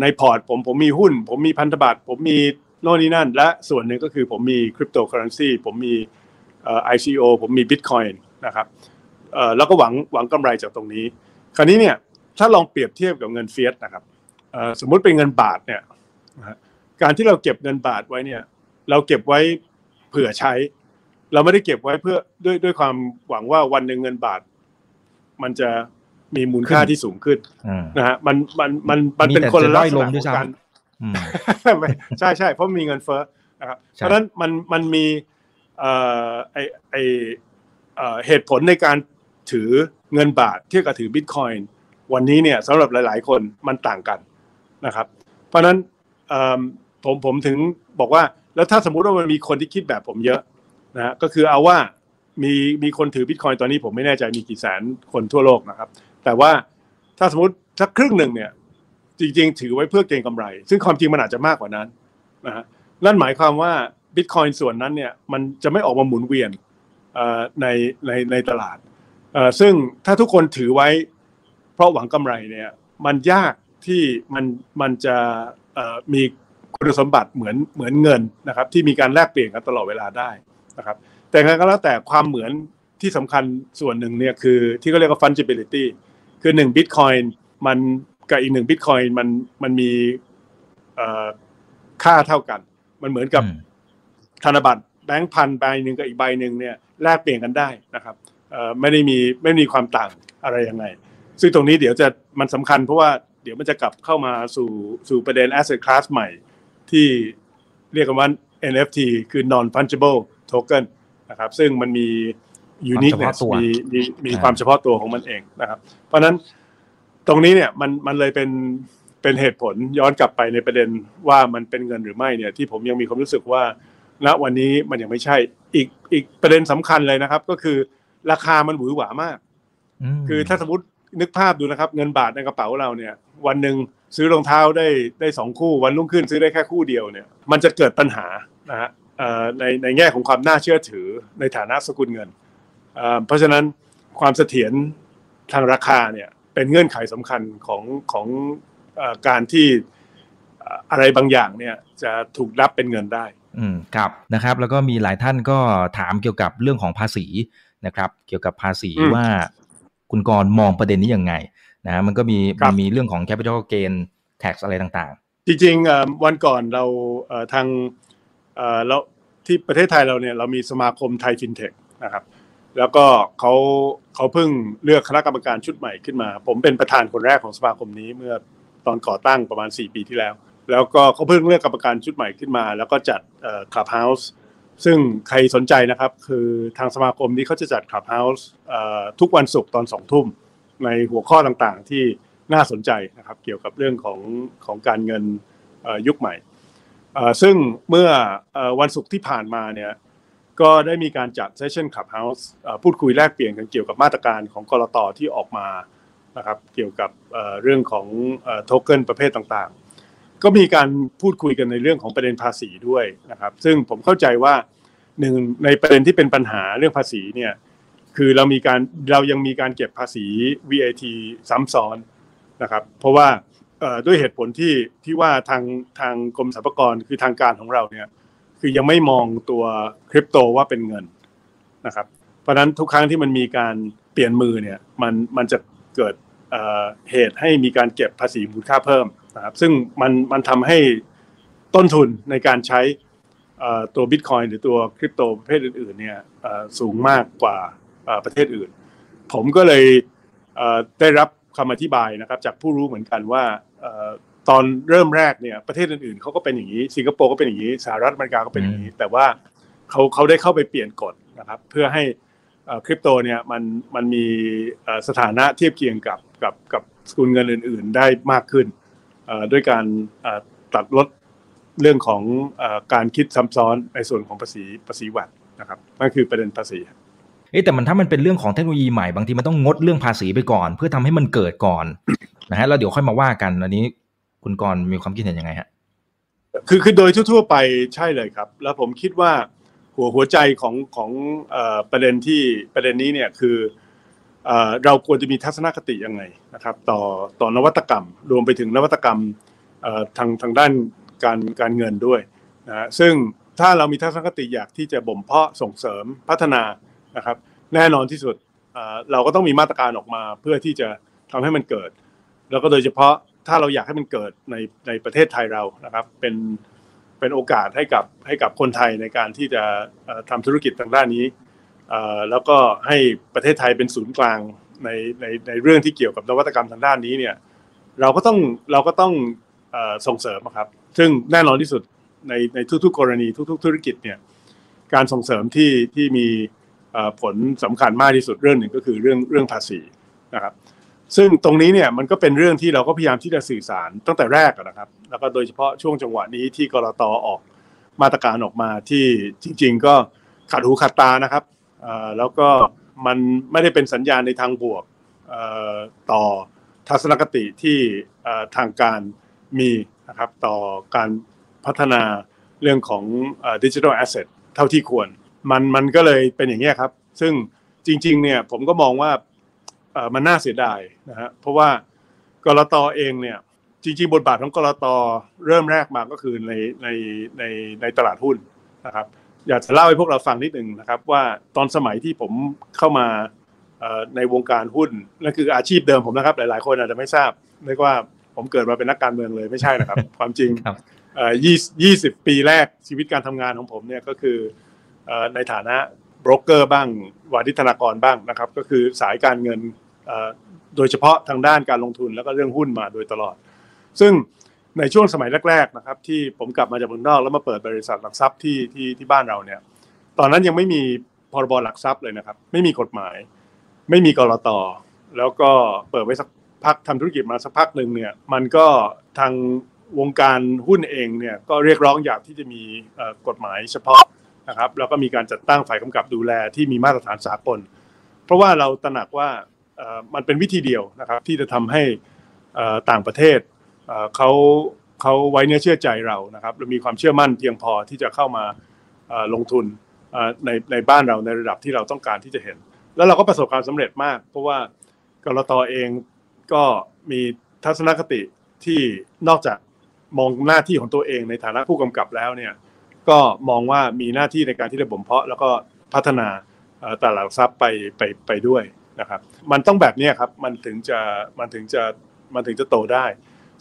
ในพอร์ตผมผมมีหุ้น ผมมีพันธบัตรผมมีโน่นนี่นั่น และส่วนหนึ่งก็คือผมมีคริปโตเคอเรนซีผมมีเอ่อ ICO ผมมีบิตคอยน์นะครับเอ่อแล้วก็หวังหวังกำไรจากตรงนี้ คราวนี้เนี่ยถ้าลองเปรียบเทียบกับเงินเฟียสนะครับเอ่อสมมุติเป็นเงินบาทเนี่ยการที่เราเก็บเงินบาทไว้เนี่ย เราเก็บไว้เผื่อใช้ เราไม่ได้เก็บไว้เพื่อด้วยด้วยความหวังว่าวันหนึ่งเงินบาท มันจะมีมูลค่าที่สูงขึ้นนะฮะมันมันมันมันเป็นคนละลักษณะของการใช่ใช่เพราะมีเงินเฟ้อนะครับเพราะฉะนั้นมันมันมีไอไอเหตุผลในการถือเงินบาทเทียบกับถือบิตคอยน์วันนี้เนี่ยสำหรับหลาย ๆ คนมันต่างกันนะครับ เพราะฉะนั้นผมผมถึงบอกว่าแล้วถ้าสมมุติว่ามันมีคนที่คิดแบบผมเยอะ นะก็คือเอาว่ามีมีคนถือบิตคอยตอนนี้ผมไม่แน่ใจมีกี่แสนคนทั่วโลกนะครับ แต่ว่าถ้าสมมติสักครึ่งหนึ่งเนี่ย จริงๆ ถือไว้เพื่อเก็งกำไร ซึ่งความจริงมันอาจจะมากกว่านั้นนะฮะนั่นหมายความว่าบิตคอยส่วนนั้นเนี่ยมันจะไม่ออกมาหมุนเวียนในในในตลาด ซึ่งถ้าทุกคนถือไว้ เพราะหวังกำไรเนี่ยมันยากที่มันมันจะมีคุณสมบัติเหมือนเหมือนเงินนะครับ ที่มีการแลกเปลี่ยนกันตลอดเวลาได้ นะครับ แต่ไงก็แล้วแต่ความเหมือนที่สำคัญส่วนหนึ่งเนี่ยคือที่เขาเรียกว่า fungibility คือหนึ่งบิตคอยน์มันกับอีกหนึ่งบิตคอยน์มันมันมีค่าเท่ากัน มันเหมือนกับธนบัตรแบงค์พันใบหนึ่งกับอีกใบหนึ่งเนี่ยแลกเปลี่ยนกันได้นะครับไม่ได้มีไม่มีความต่างอะไรยังไง ซึ่งตรงนี้เดี๋ยวจะมันสำคัญเพราะว่าเดี๋ยวมันจะกลับเข้ามาสู่สู่ประเด็น asset class ใหม่ ที่เรียกกันว่า NFT คือ non fungible token นะครับซึ่งมันมี uniqueness มีมีมีความเฉพาะตัวของมันเองนะครับ เพราะนั้นตรงนี้เนี่ยมันมันเลยเป็นเป็นเหตุผลย้อนกลับไปในประเด็นว่ามันเป็นเงินหรือไม่เนี่ยที่ผมยังมีความรู้สึกว่าณวันนี้มันยังไม่ใช่อีกอีกประเด็นสำคัญเลยนะครับ ก็คือราคามันหวือหวามาก คือถ้าสมมตินึกภาพดูนะครับ เงินบาทในกระเป๋าเราเนี่ย วันหนึ่งซื้อรองเท้าได้ได้สองคู่ วันรุ่งขึ้นซื้อได้แค่คู่เดียวเนี่ย มันจะเกิดปัญหานะฮะ ในในแง่ของความน่าเชื่อถือในฐานะสกุลเงิน เพราะฉะนั้นความเสถียรทางราคาเนี่ยเป็นเงื่อนไขสำคัญของของการที่อะไรบางอย่างเนี่ยจะถูกรับเป็นเงินได้ อืมครับนะครับ แล้วก็มีหลายท่านก็ถามเกี่ยวกับเรื่องของภาษีนะครับ เกี่ยวกับภาษีว่าคุณกรณ์มองประเด็นนี้ยังไงนะมันก็มีมันมีเรื่องของ capital gain tax อะไรต่างๆ จริงๆวันก่อนเราทางเรา ที่ประเทศไทยเราเนี่ยเรามีสมาคมไทยฟินเทคนะครับแล้วก็เขาเขาเพิ่งเลือกคณะกรรมการชุดใหม่ขึ้นมา ผมเป็นประธานคนแรกของสมาคมนี้เมื่อตอนก่อตั้งประมาณ 4 ปีที่แล้ว แล้วก็เขาเพิ่งเลือกกรรมการชุดใหม่ขึ้นมา แล้วก็จัด Clubhouse ซึ่งใครสนใจนะครับ คือทางสมาคมนี้เขาจะจัด Clubhouse ทุกวันศุกร์ตอนสองทุ่ม ในหัวข้อต่างๆที่น่าสนใจนะครับ เกี่ยวกับเรื่องของของการเงินยุคใหม่ ซึ่งเมื่อวันศุกร์ที่ผ่านมาเนี่ยก็ได้มีการจัด session Clubhouse พูดคุยแลกเปลี่ยนกันเกี่ยวกับมาตรการของ ก.ล.ต. ที่ออกมานะครับเกี่ยวกับเรื่องของโทเค็นประเภทต่างๆ ก็มีการพูดคุยกันในเรื่องของประเด็นภาษีด้วยนะครับ ซึ่งผมเข้าใจว่าหนึ่งในประเด็นที่เป็นปัญหาเรื่องภาษีเนี่ยคือเรามีการเรายังมีการเก็บภาษี VAT ซ้ำซ้อนนะครับ เพราะว่า ด้วยเหตุผลที่ที่ว่าทางทางกรมสรรพากรคือทางการของเราเนี่ยคือยังไม่มองตัวคริปโตว่าเป็นเงินนะครับ เพราะนั้นทุกครั้งที่มันมีการเปลี่ยนมือเนี่ยมันมันจะเกิดเหตุให้มีการเก็บภาษีมูลค่าเพิ่มนะครับซึ่งมันมันทำให้ต้นทุนในการใช้ตัวบิตคอยหรือตัวคริปโตประเภทอื่นๆเนี่ยสูงมากกว่าประเทศอื่น ผมก็เลยได้รับคำอธิบายนะครับจากผู้รู้เหมือนกันว่า ตอนเริ่มแรกเนี่ยประเทศอื่นๆเขาก็เป็นอย่างนี้สิงคโปร์ก็เป็นอย่างนี้สหรัฐอเมริกาก็เป็นอย่างนี้ แต่ว่าเขาเขาได้เข้าไปเปลี่ยนกฎนะครับ เพื่อให้คริปโตเนี่ยมันมันมีสถานะเทียบเคียงกับกับกับสกุลเงินอื่น ๆ ได้มากขึ้นด้วยการตัดลดเรื่องของการคิดซ้ำซ้อนในส่วนของภาษีภาษีวัดนะครับนั่นคือประเด็นภาษีเอ๊แต่มันถ้ามันเป็นเรื่องของเทคโนโลยีใหม่บางทีมันต้องงดเรื่องภาษีไปก่อน เพื่อทำให้มันเกิดก่อนนะฮะแล้วเดี๋ยวค่อยมาว่ากันอันนี้คุณกรมีความคิดเห็นยังไงฮะคือคือโดยทั่ว ๆ ไปใช่เลยครับ แล้วผมคิดว่าหัวหัวใจของของประเด็นที่ประเด็นนี้เนี่ยคือเราควรจะมีทัศนคติยังไงนะครับ ต่อต่อนวัตกรรม รวมไปถึงนวัตกรรมทางทางด้านการการเงินด้วยนะซึ่งถ้าเรามีทัศนคติอยากที่จะบ่มเพาะส่งเสริมพัฒนานะครับ แน่นอนที่สุดเราก็ต้องมีมาตรการออกมาเพื่อที่จะทำให้มันเกิด แล้วก็โดยเฉพาะถ้าเราอยากให้มันเกิดในในประเทศไทยเรานะครับ เป็นเป็นโอกาสให้กับให้กับคนไทยในการที่จะทำธุรกิจทางด้านนี้แล้วก็ให้ประเทศไทยเป็นศูนย์กลางในในในเรื่องที่เกี่ยวกับนวัตกรรมทางด้านนี้เนี่ย เราก็ต้องเราก็ต้องส่งเสริมครับ ซึ่งแน่นอนที่สุดในในทุกๆ กรณีทุก ๆ ธุรกิจเนี่ยการส่งเสริมที่ที่มีผลสำคัญมากที่สุดเรื่องหนึ่งก็คือเรื่องเรื่องภาษีนะครับ ซึ่งตรงนี้เนี่ยมันก็เป็นเรื่องที่เราก็พยายามที่จะสื่อสารตั้งแต่แรกนะครับ แล้วก็โดยเฉพาะช่วงจังหวะนี้ที่กรตออกมาตรการออกมาที่จริง ๆ ก็ขัดหูขัดตานะครับแล้วก็มันไม่ได้เป็นสัญญาณในทางบวกต่อทัศนคติที่ทางการมีนะครับต่อการพัฒนาเรื่องของดิจิทัลแอสเซทเท่าที่ควร มันมันก็เลยเป็นอย่างนี้ครับ ซึ่งจริงๆเนี่ยผมก็มองว่า มันน่าเสียดายนะฮะเพราะว่ากรตอเองเนี่ยจริงๆ บทบาทของกรตอเริ่มแรกมาก็คือในในในในตลาดหุ้นนะครับอยากจะเล่าให้พวกเราฟังนิดหนึ่งนะครับ ว่าตอนสมัยที่ผมเข้ามาในวงการหุ้นนั่นคืออาชีพเดิมผมนะครับ หลายๆ คนอาจจะไม่ทราบเรียกว่าผมเกิดมาเป็นนักการเมืองเลยไม่ใช่นะครับ ความจริงยี่ยี่สิบปีแรกชีวิตการทำงานของผมเนี่ยก็คือในฐานะ บรกเกอร์บ้างวาดิธนากรบ้างนะครับ ก็คือสายการเงินโดยเฉพาะทางด้านการลงทุนแล้วก็เรื่องหุ้นมาโดยตลอด ซึ่งในช่วงสมัยแรกๆนะครับ ที่ผมกลับมาจากเมืองนอกแล้วมาเปิดบริษัทหลักทรัพย์ที่ที่ที่บ้านเราเนี่ย ตอนนั้นยังไม่มีพรบหลักทรัพย์เลยนะครับ ไม่มีกฎหมาย ไม่มีกรตแล้วก็เปิดไว้สักพักทำธุรกิจมาสักพักหนึ่งเนี่ยมันก็ทางวงการหุ้นเองเนี่ยก็เรียกร้องอยากที่จะมีกฎหมายเฉพาะ นะครับแล้วก็มีการจัดตั้งฝ่ายกำกับดูแลที่มีมาตรฐานสากล เพราะว่าเราตระหนักว่ามันเป็นวิธีเดียวนะครับที่จะทำให้ต่างประเทศเขาเขาไว้เนื้อเชื่อใจเรานะครับและมีความเชื่อมั่นเพียงพอที่จะเข้ามาลงทุนในในบ้านเราในระดับที่เราต้องการที่จะเห็น แล้วเราก็ประสบความสำเร็จมาก เพราะว่ากรตอเองก็มีทัศนคติที่นอกจากมองหน้าที่ของตัวเองในฐานะผู้กำกับแล้วเนี่ย ก็มองว่ามีหน้าที่ในการที่จะบ่มเพาะ แล้วก็พัฒนาตลาดทรัพย์ไปไปไปด้วยนะครับ มันต้องแบบนี้ครับมันถึงจะมันถึงจะมันถึงจะโตได้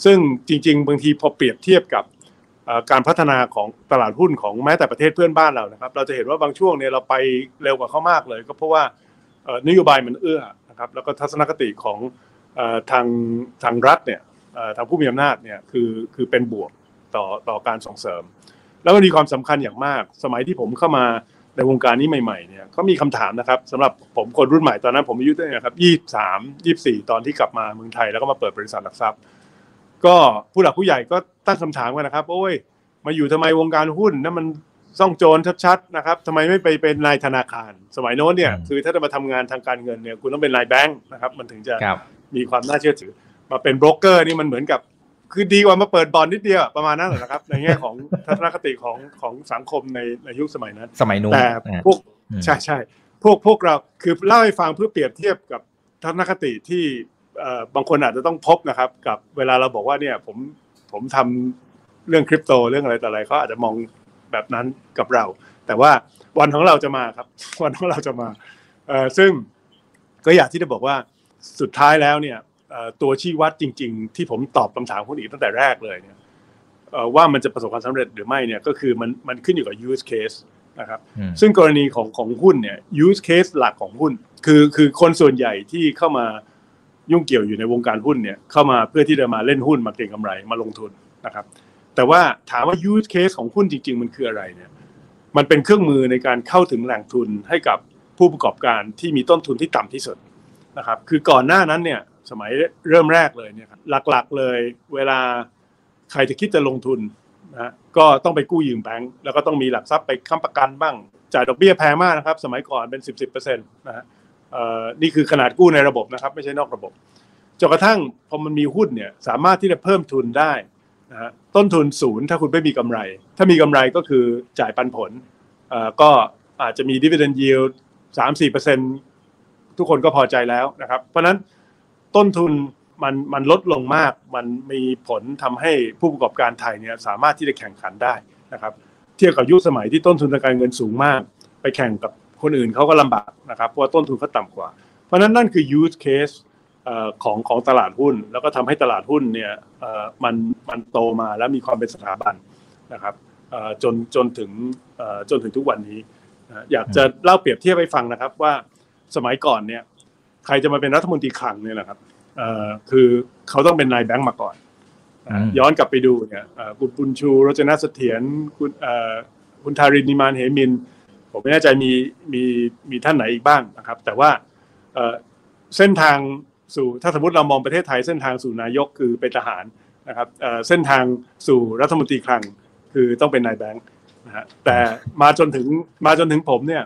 ซึ่งจริง ๆ บางทีพอเปรียบเทียบกับการพัฒนาของตลาดหุ้นของแม้แต่ประเทศเพื่อนบ้านเรานะครับ เราจะเห็นว่าบางช่วงเนี่ยเราไปเร็วกว่าเขามากเลย ก็เพราะว่านโยบายมันเอื้อนะครับแล้วก็ทัศนคติของทางทางรัฐเนี่ยทางผู้มีอำนาจเนี่ยคือคือเป็นบวกต่อต่อการส่งเสริม แล้วมันมีความสำคัญอย่างมาก สมัยที่ผมเข้ามาในวงการนี้ใหม่ๆเนี่ยก็มีคำถามนะครับสำหรับผมคนรุ่นใหม่ตอนนั้น ผมอายุเท่าไหร่ครับยี่สามยี่สี่ตอนที่กลับมาเมืองไทยแล้วก็มาเปิดบริษัทหลักทรัพย์ ก็ผู้หลักผู้ใหญ่ก็ตั้งคำถามกันนะครับ โอ้ย มาอยู่ทำไมวงการหุ้นนั่นมันซ่องโจรชัดๆนะครับทำไมไม่ไปเป็นนายธนาคาร สมัยโน้นเนี่ยคือถ้าจะมาทำงานทางการเงินเนี่ยคุณต้องเป็นนายแบงค์นะครับมันถึงจะมีความน่าเชื่อถือ มาเป็นโบรกเกอร์นี่มันเหมือนกับ คือดีกว่ามาเปิดบอลนิดเดียวประมาณนั้นแหละนะครับ ในแง่ของทัศนคติของของสังคมในในยุคสมัยนั้น สมัยนู้นแต่พวกใช่ใช่พวกพวกเราคือเล่าให้ฟังเพื่อเปรียบเทียบกับทัศนคติที่บางคนอาจจะต้องพบนะครับ กับเวลาเราบอกว่าเนี่ยผมผมทำเรื่องคริปโตเรื่องอะไรต่ออะไรเขาอาจจะมองแบบนั้นกับเรา แต่ว่าวันของเราจะมาครับ วันของเราจะมาซึ่งก็อยากที่จะบอกว่าสุดท้ายแล้วเนี่ย ตัวชี้วัดจริง ๆ ที่ผมตอบคำถามคุณอีกตั้งแต่แรกเลยเนี่ยว่ามันจะประสบความสำเร็จหรือไม่เนี่ยก็คือมันมันขึ้นอยู่กับ use case นะครับซึ่งกรณีของของหุ้นเนี่ย use case หลักของหุ้น คือคือคนส่วนใหญ่ที่เข้ามายุ่งเกี่ยวอยู่ในวงการหุ้นเนี่ยเข้ามาเพื่อที่จะมาเล่นหุ้นมาเก็งกำไรมาลงทุนนะครับ แต่ว่าถามว่า use case ของหุ้นจริง ๆ มันคืออะไรเนี่ยมันเป็นเครื่องมือในการเข้าถึงแหล่งทุนให้กับผู้ประกอบการที่มีต้นทุนที่ต่ำที่สุดนะครับ คือก่อนหน้านั้นเนี่ย สมัยเริ่มแรกเลยเนี่ยครับหลักๆเลย เวลาใครจะคิดจะลงทุนนะก็ต้องไปกู้ยืมแบงก์แล้วก็ต้องมีหลักทรัพย์ไปค้ำประกันบ้าง จ่ายดอกเบี้ยแพงมากนะครับ สมัยก่อนเป็นสิบสิบเปอร์เซ็นต์นะฮะนี่คือขนาดกู้ในระบบนะครับ ไม่ใช่นอกระบบจนกระทั่งพอมันมีหุ้นเนี่ยสามารถที่จะเพิ่มทุนได้นะฮะต้นทุนศูนย์ถ้าคุณไม่มีกำไร ถ้ามีกำไรก็คือจ่ายปันผลก็อาจจะมี dividend yield สามสี่เปอร์เซ็นทุกคนก็พอใจแล้วนะครับ เพราะนั้น ต้นทุนมันมันลดลงมาก มันมีผลทำให้ผู้ประกอบการไทยเนี่ยสามารถที่จะแข่งขันได้นะครับเทียบกับยุคสมัยที่ต้นทุนทางการเงินสูงมาก ไปแข่งกับคนอื่นเขาก็ลำบากนะครับเพราะว่าต้นทุนเขาต่ากว่า เพราะนั้นนั่นคือ use case ของของตลาดหุ้น แล้วก็ทำให้ตลาดหุ้นเนี่ยมันมันโตมาแล้วมีความเป็นสถาบันนะครับจนจนถึงจนถึงทุกวันนี้ อยากจะเล่าเปรียบเทียบให้ฟังนะครับว่าสมัยก่อนเนี่ย ใครจะมาเป็นรัฐมนตรีคลังเนี่ยนะครับคือเขาต้องเป็นนายแบงค์มาก่อน ย้อนกลับไปดูเนี่ยคุณปุญชูรจนเสถียรคุณคุณทารินนิมานเหมิน ผมไม่แน่ใจมีมีมีท่านไหนอีกบ้างนะครับ แต่ว่าเส้นทางสู่ถ้าสมมติเรามองประเทศไทยเส้นทางสู่นายกคือเป็นทหารนะครับเส้นทางสู่รัฐมนตรีคลังคือต้องเป็นนายแบงค์นะฮะแต่มาจนถึงมาจนถึงผมเนี่ย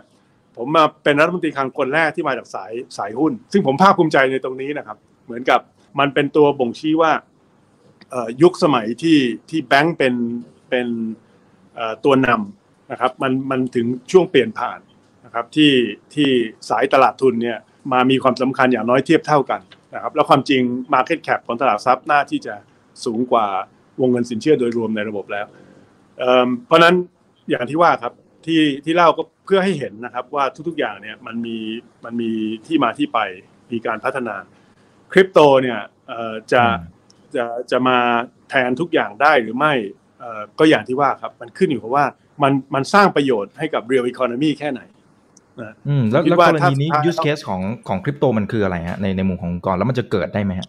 ผมมาเป็นรัฐมนตรีคลังคนแรกที่มาจากสายสายหุ้น ซึ่งผมภาคภูมิใจในตรงนี้นะครับ เหมือนกับมันเป็นตัวบ่งชี้ว่ายุคสมัยที่ที่แบงค์เป็นเป็นตัวนำนะครับมันมันถึงช่วงเปลี่ยนผ่านนะครับที่ที่สายตลาดทุนเนี่ยมามีความสำคัญอย่างน้อยเทียบเท่ากันนะครับแล้วความจริง Market Cap ของตลาดทรัพย์น่าที่จะสูงกว่าวงเงินสินเชื่อโดยรวมในระบบแล้ว เพราะนั้นอย่างที่ว่าครับ ที่ที่เล่าก็เพื่อให้เห็นนะครับว่าทุกๆอย่างเนี่ยมันมีมันมีที่มาที่ไปมีการพัฒนาคริปโตเนี่ยจะจะจะมาแทนทุกอย่างได้หรือไม่ก็อย่างที่ว่าครับมันขึ้นอยู่กับว่ามันมันสร้างประโยชน์ให้กับ real economy แค่ไหนอืมแล้วแล้วกรณีนี้ use case ของของคริปโตมันคืออะไรฮะในในมุมขององค์กรแล้วมันจะเกิดได้ไหมฮะ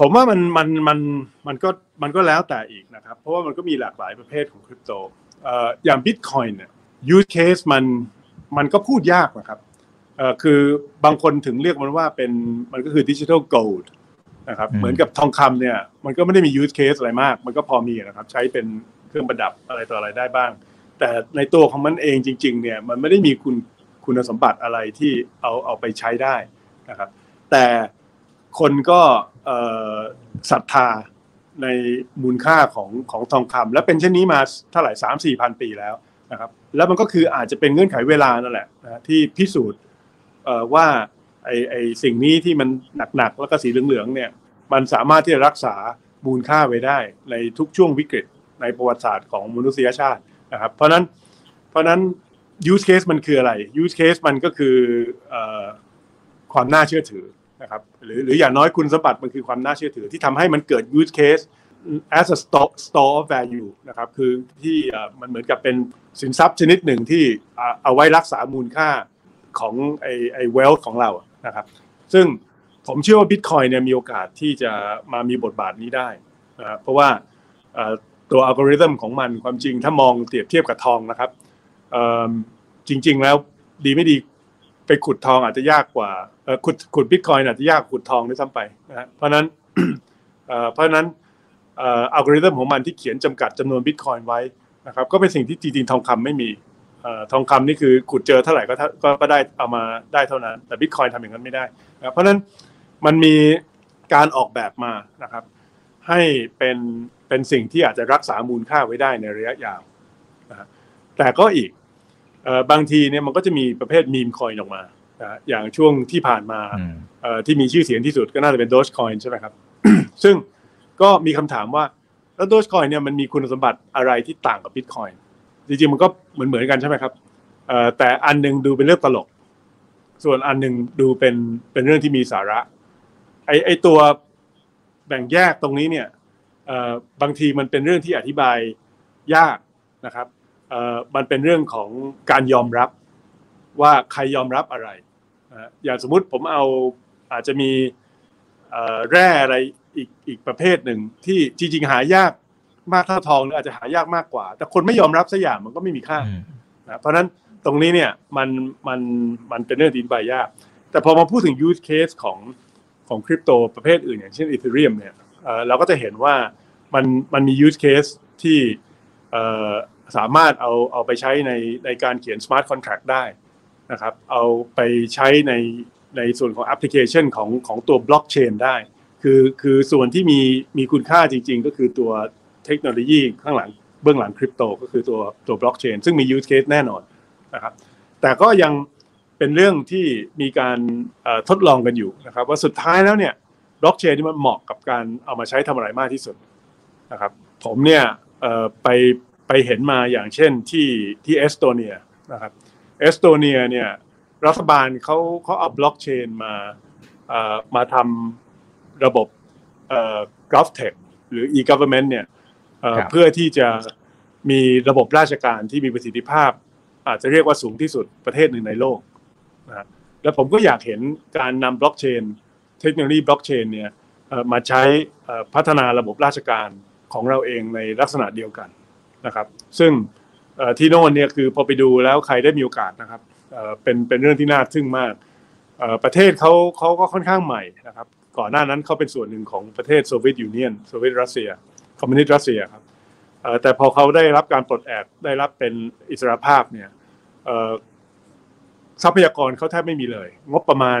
ผมว่ามันมันมันมันก็มันก็แล้วแต่อีกนะครับ เพราะว่ามันก็มีหลากหลายประเภทของคริปโตเอ่ออย่างบิตคอยน์เนี่ย use case มันมันก็พูดยากนะครับเอ่อคือบางคนถึงเรียกมันว่าเป็นมันก็คือดิจิทัลโกลด์นะครับเหมือนกับทองคำเนี่ย มันก็ไม่ได้มี use case อะไรมาก มันก็พอมีนะครับ ใช้เป็นเครื่องประดับอะไรต่ออะไรได้บ้าง แต่ในตัวของมันเองจริง ๆ เนี่ย มันไม่ได้มีคุณคุณสมบัติอะไรที่เอาเอาไปใช้ได้นะครับ แต่คนก็ศรัทธาในมูลค่าของของทองคำและเป็นเช่นนี้มาเท่าไหร่สามสี่พันปีแล้วนะครับ แล้วมันก็คืออาจจะเป็นเงื่อนไขเวลานั่นแหละนะที่พิสูจน์ว่าไอไอสิ่งนี้ที่มันหนักๆแล้วก็สีเหลืองๆเนี่ยมันสามารถที่จะรักษามูลค่าไว้ได้ในทุกช่วงวิกฤตในประวัติศาสตร์ของมนุษยชาตินะครับ เพราะนั้นเพราะนั้น use case มันคืออะไร use case มันก็คือความน่าเชื่อถือนะครับหรือหรืออย่างน้อยคุณสมบัติมันคือความน่าเชื่อถือที่ทำให้มันเกิด use case as a store store of value นะครับคือที่มันเหมือนกับเป็นสินทรัพย์ชนิดหนึ่งที่เอาไว้รักษามูลค่าของไอไอ wealth ของเรานะครับ ซึ่งผมเชื่อว่า Bitcoin เนี่ยมีโอกาสที่จะมามีบทบาทนี้ได้นะเพราะว่าตัวอัลกอริทึมของมันความจริงถ้ามองเทียบเทียบกับทองนะครับจริง ๆแล้วดีไม่ดีไปขุดทองอาจจะยากกว่าขุดขุดบิตคอยน์อาจจะยากขุดทองด้วยซ้ำไปนะเพราะนั้นเพราะนั้น อัลกอริทึมของมันที่เขียนจำกัดจำนวนบิตคอยน์ไว้นะครับก็เป็นสิ่งที่จริงๆทองคำไม่มีทองคำนี่คือขุดเจอเท่าไหร่ก็ก็ได้เอามาได้เท่านั้น แต่บิตคอยน์ทำอย่างนั้นไม่ได้เพราะนั้นมันมีการออกแบบมานะครับ ให้เป็นเป็นสิ่งที่อาจจะรักษามูลค่าไว้ได้ในระยะยาวนะแต่ก็อีกบางทีเนี่ยมันก็จะมีประเภทมีมคอยออกมาอย่างช่วงที่ผ่านมาที่มีชื่อเสียงที่สุดก็น่าจะเป็นโดชคอยใช่ไหมครับ ซึ่ง ก็มีคำถามว่าแล้วโดชคอยเนี่ยมันมีคุณสมบัติอะไรที่ต่างกับบิตคอยจริงๆมันก็เหมือนเหมือนกันใช่ไหมครับแต่อันนึงดูเป็นเรื่องตลก ส่วนอันนึงดูเป็นเป็นเรื่องที่มีสาระ ไอไอตัวแบ่งแยกตรงนี้เนี่ยบางทีมันเป็นเรื่องที่อธิบายยากนะครับมันเป็นเรื่องของการยอมรับว่าใครยอมรับอะไร อย่างสมมุติผมเอาอาจจะมีแร่อะไร อีกอีกประเภทหนึ่งที่จริงๆหายากมากเท่าทองหรืออาจจะหายากมากกว่า แต่คนไม่ยอมรับสักอย่างมันก็ไม่มีค่านะเพราะฉะนั้นตรงนี้เนี่ยมันมันมันเป็นเรื่องที่ใบยาก แต่พอมาพูดถึง use case ของของคริปโตประเภทอื่น อย่างเช่นอีเทเรียมเนี่ยเราก็จะเห็นว่ามันมันมี use case ที่สามารถเอาเอาไปใช้ในในการเขียน smart contract ได้นะครับเอาไปใช้ในในส่วนของแอปพลิเคชันของของตัวบล็อกเชนได้ คือคือส่วนที่มีมีคุณค่าจริง ๆ ก็คือตัวเทคโนโลยีข้างหลังเบื้องหลังคริปโตก็คือตัวตัวบล็อกเชนซึ่งมี use case แน่นอนนะครับแต่ก็ยังเป็นเรื่องที่มีการทดลองกันอยู่นะครับว่าสุดท้ายแล้วเนี่ยบล็อกเชนที่มันเหมาะกับการเอามาใช้ทำอะไรมากที่สุดนะครับผมเนี่ยไปไปเห็นมาอย่างเช่นที่ที่เอสโตเนียนะครับเอสโตเนียเนี่ยรัฐบาลเขาเขาเอาบล็อกเชนมามาทำ ระบบเอ่อ GovTech หรือ e-government เนี่ยเอ่อเพื่อที่จะมีระบบราชการที่มีประสิทธิภาพ อาจจะเรียกว่าสูงที่สุดประเทศหนึ่งในโลกนะแล้วผมก็อยากเห็นการนำบล็อกเชนเทคโนโลยีบล็อกเชนเนี่ยมาใช้พัฒนาระบบราชการของเราเองในลักษณะเดียวกันนะครับ ซึ่งที่โน่นเนี่ยคือพอไปดูแล้วใครได้มีโอกาสนะครับเป็นเป็นเรื่องที่น่าทึ่งมากประเทศเขาเขาก็ค่อนข้างใหม่นะครับ ก่อนหน้านั้นเขาเป็นส่วนหนึ่งของประเทศ Soviet Union โซเวียตรัสเซียคอมมิวนิสต์รัสเซียครับแต่พอเขาได้รับการปลดแอกได้รับเป็นอิสรภาพเนี่ยทรัพยากรเขาแทบไม่มีเลย งบประมาณ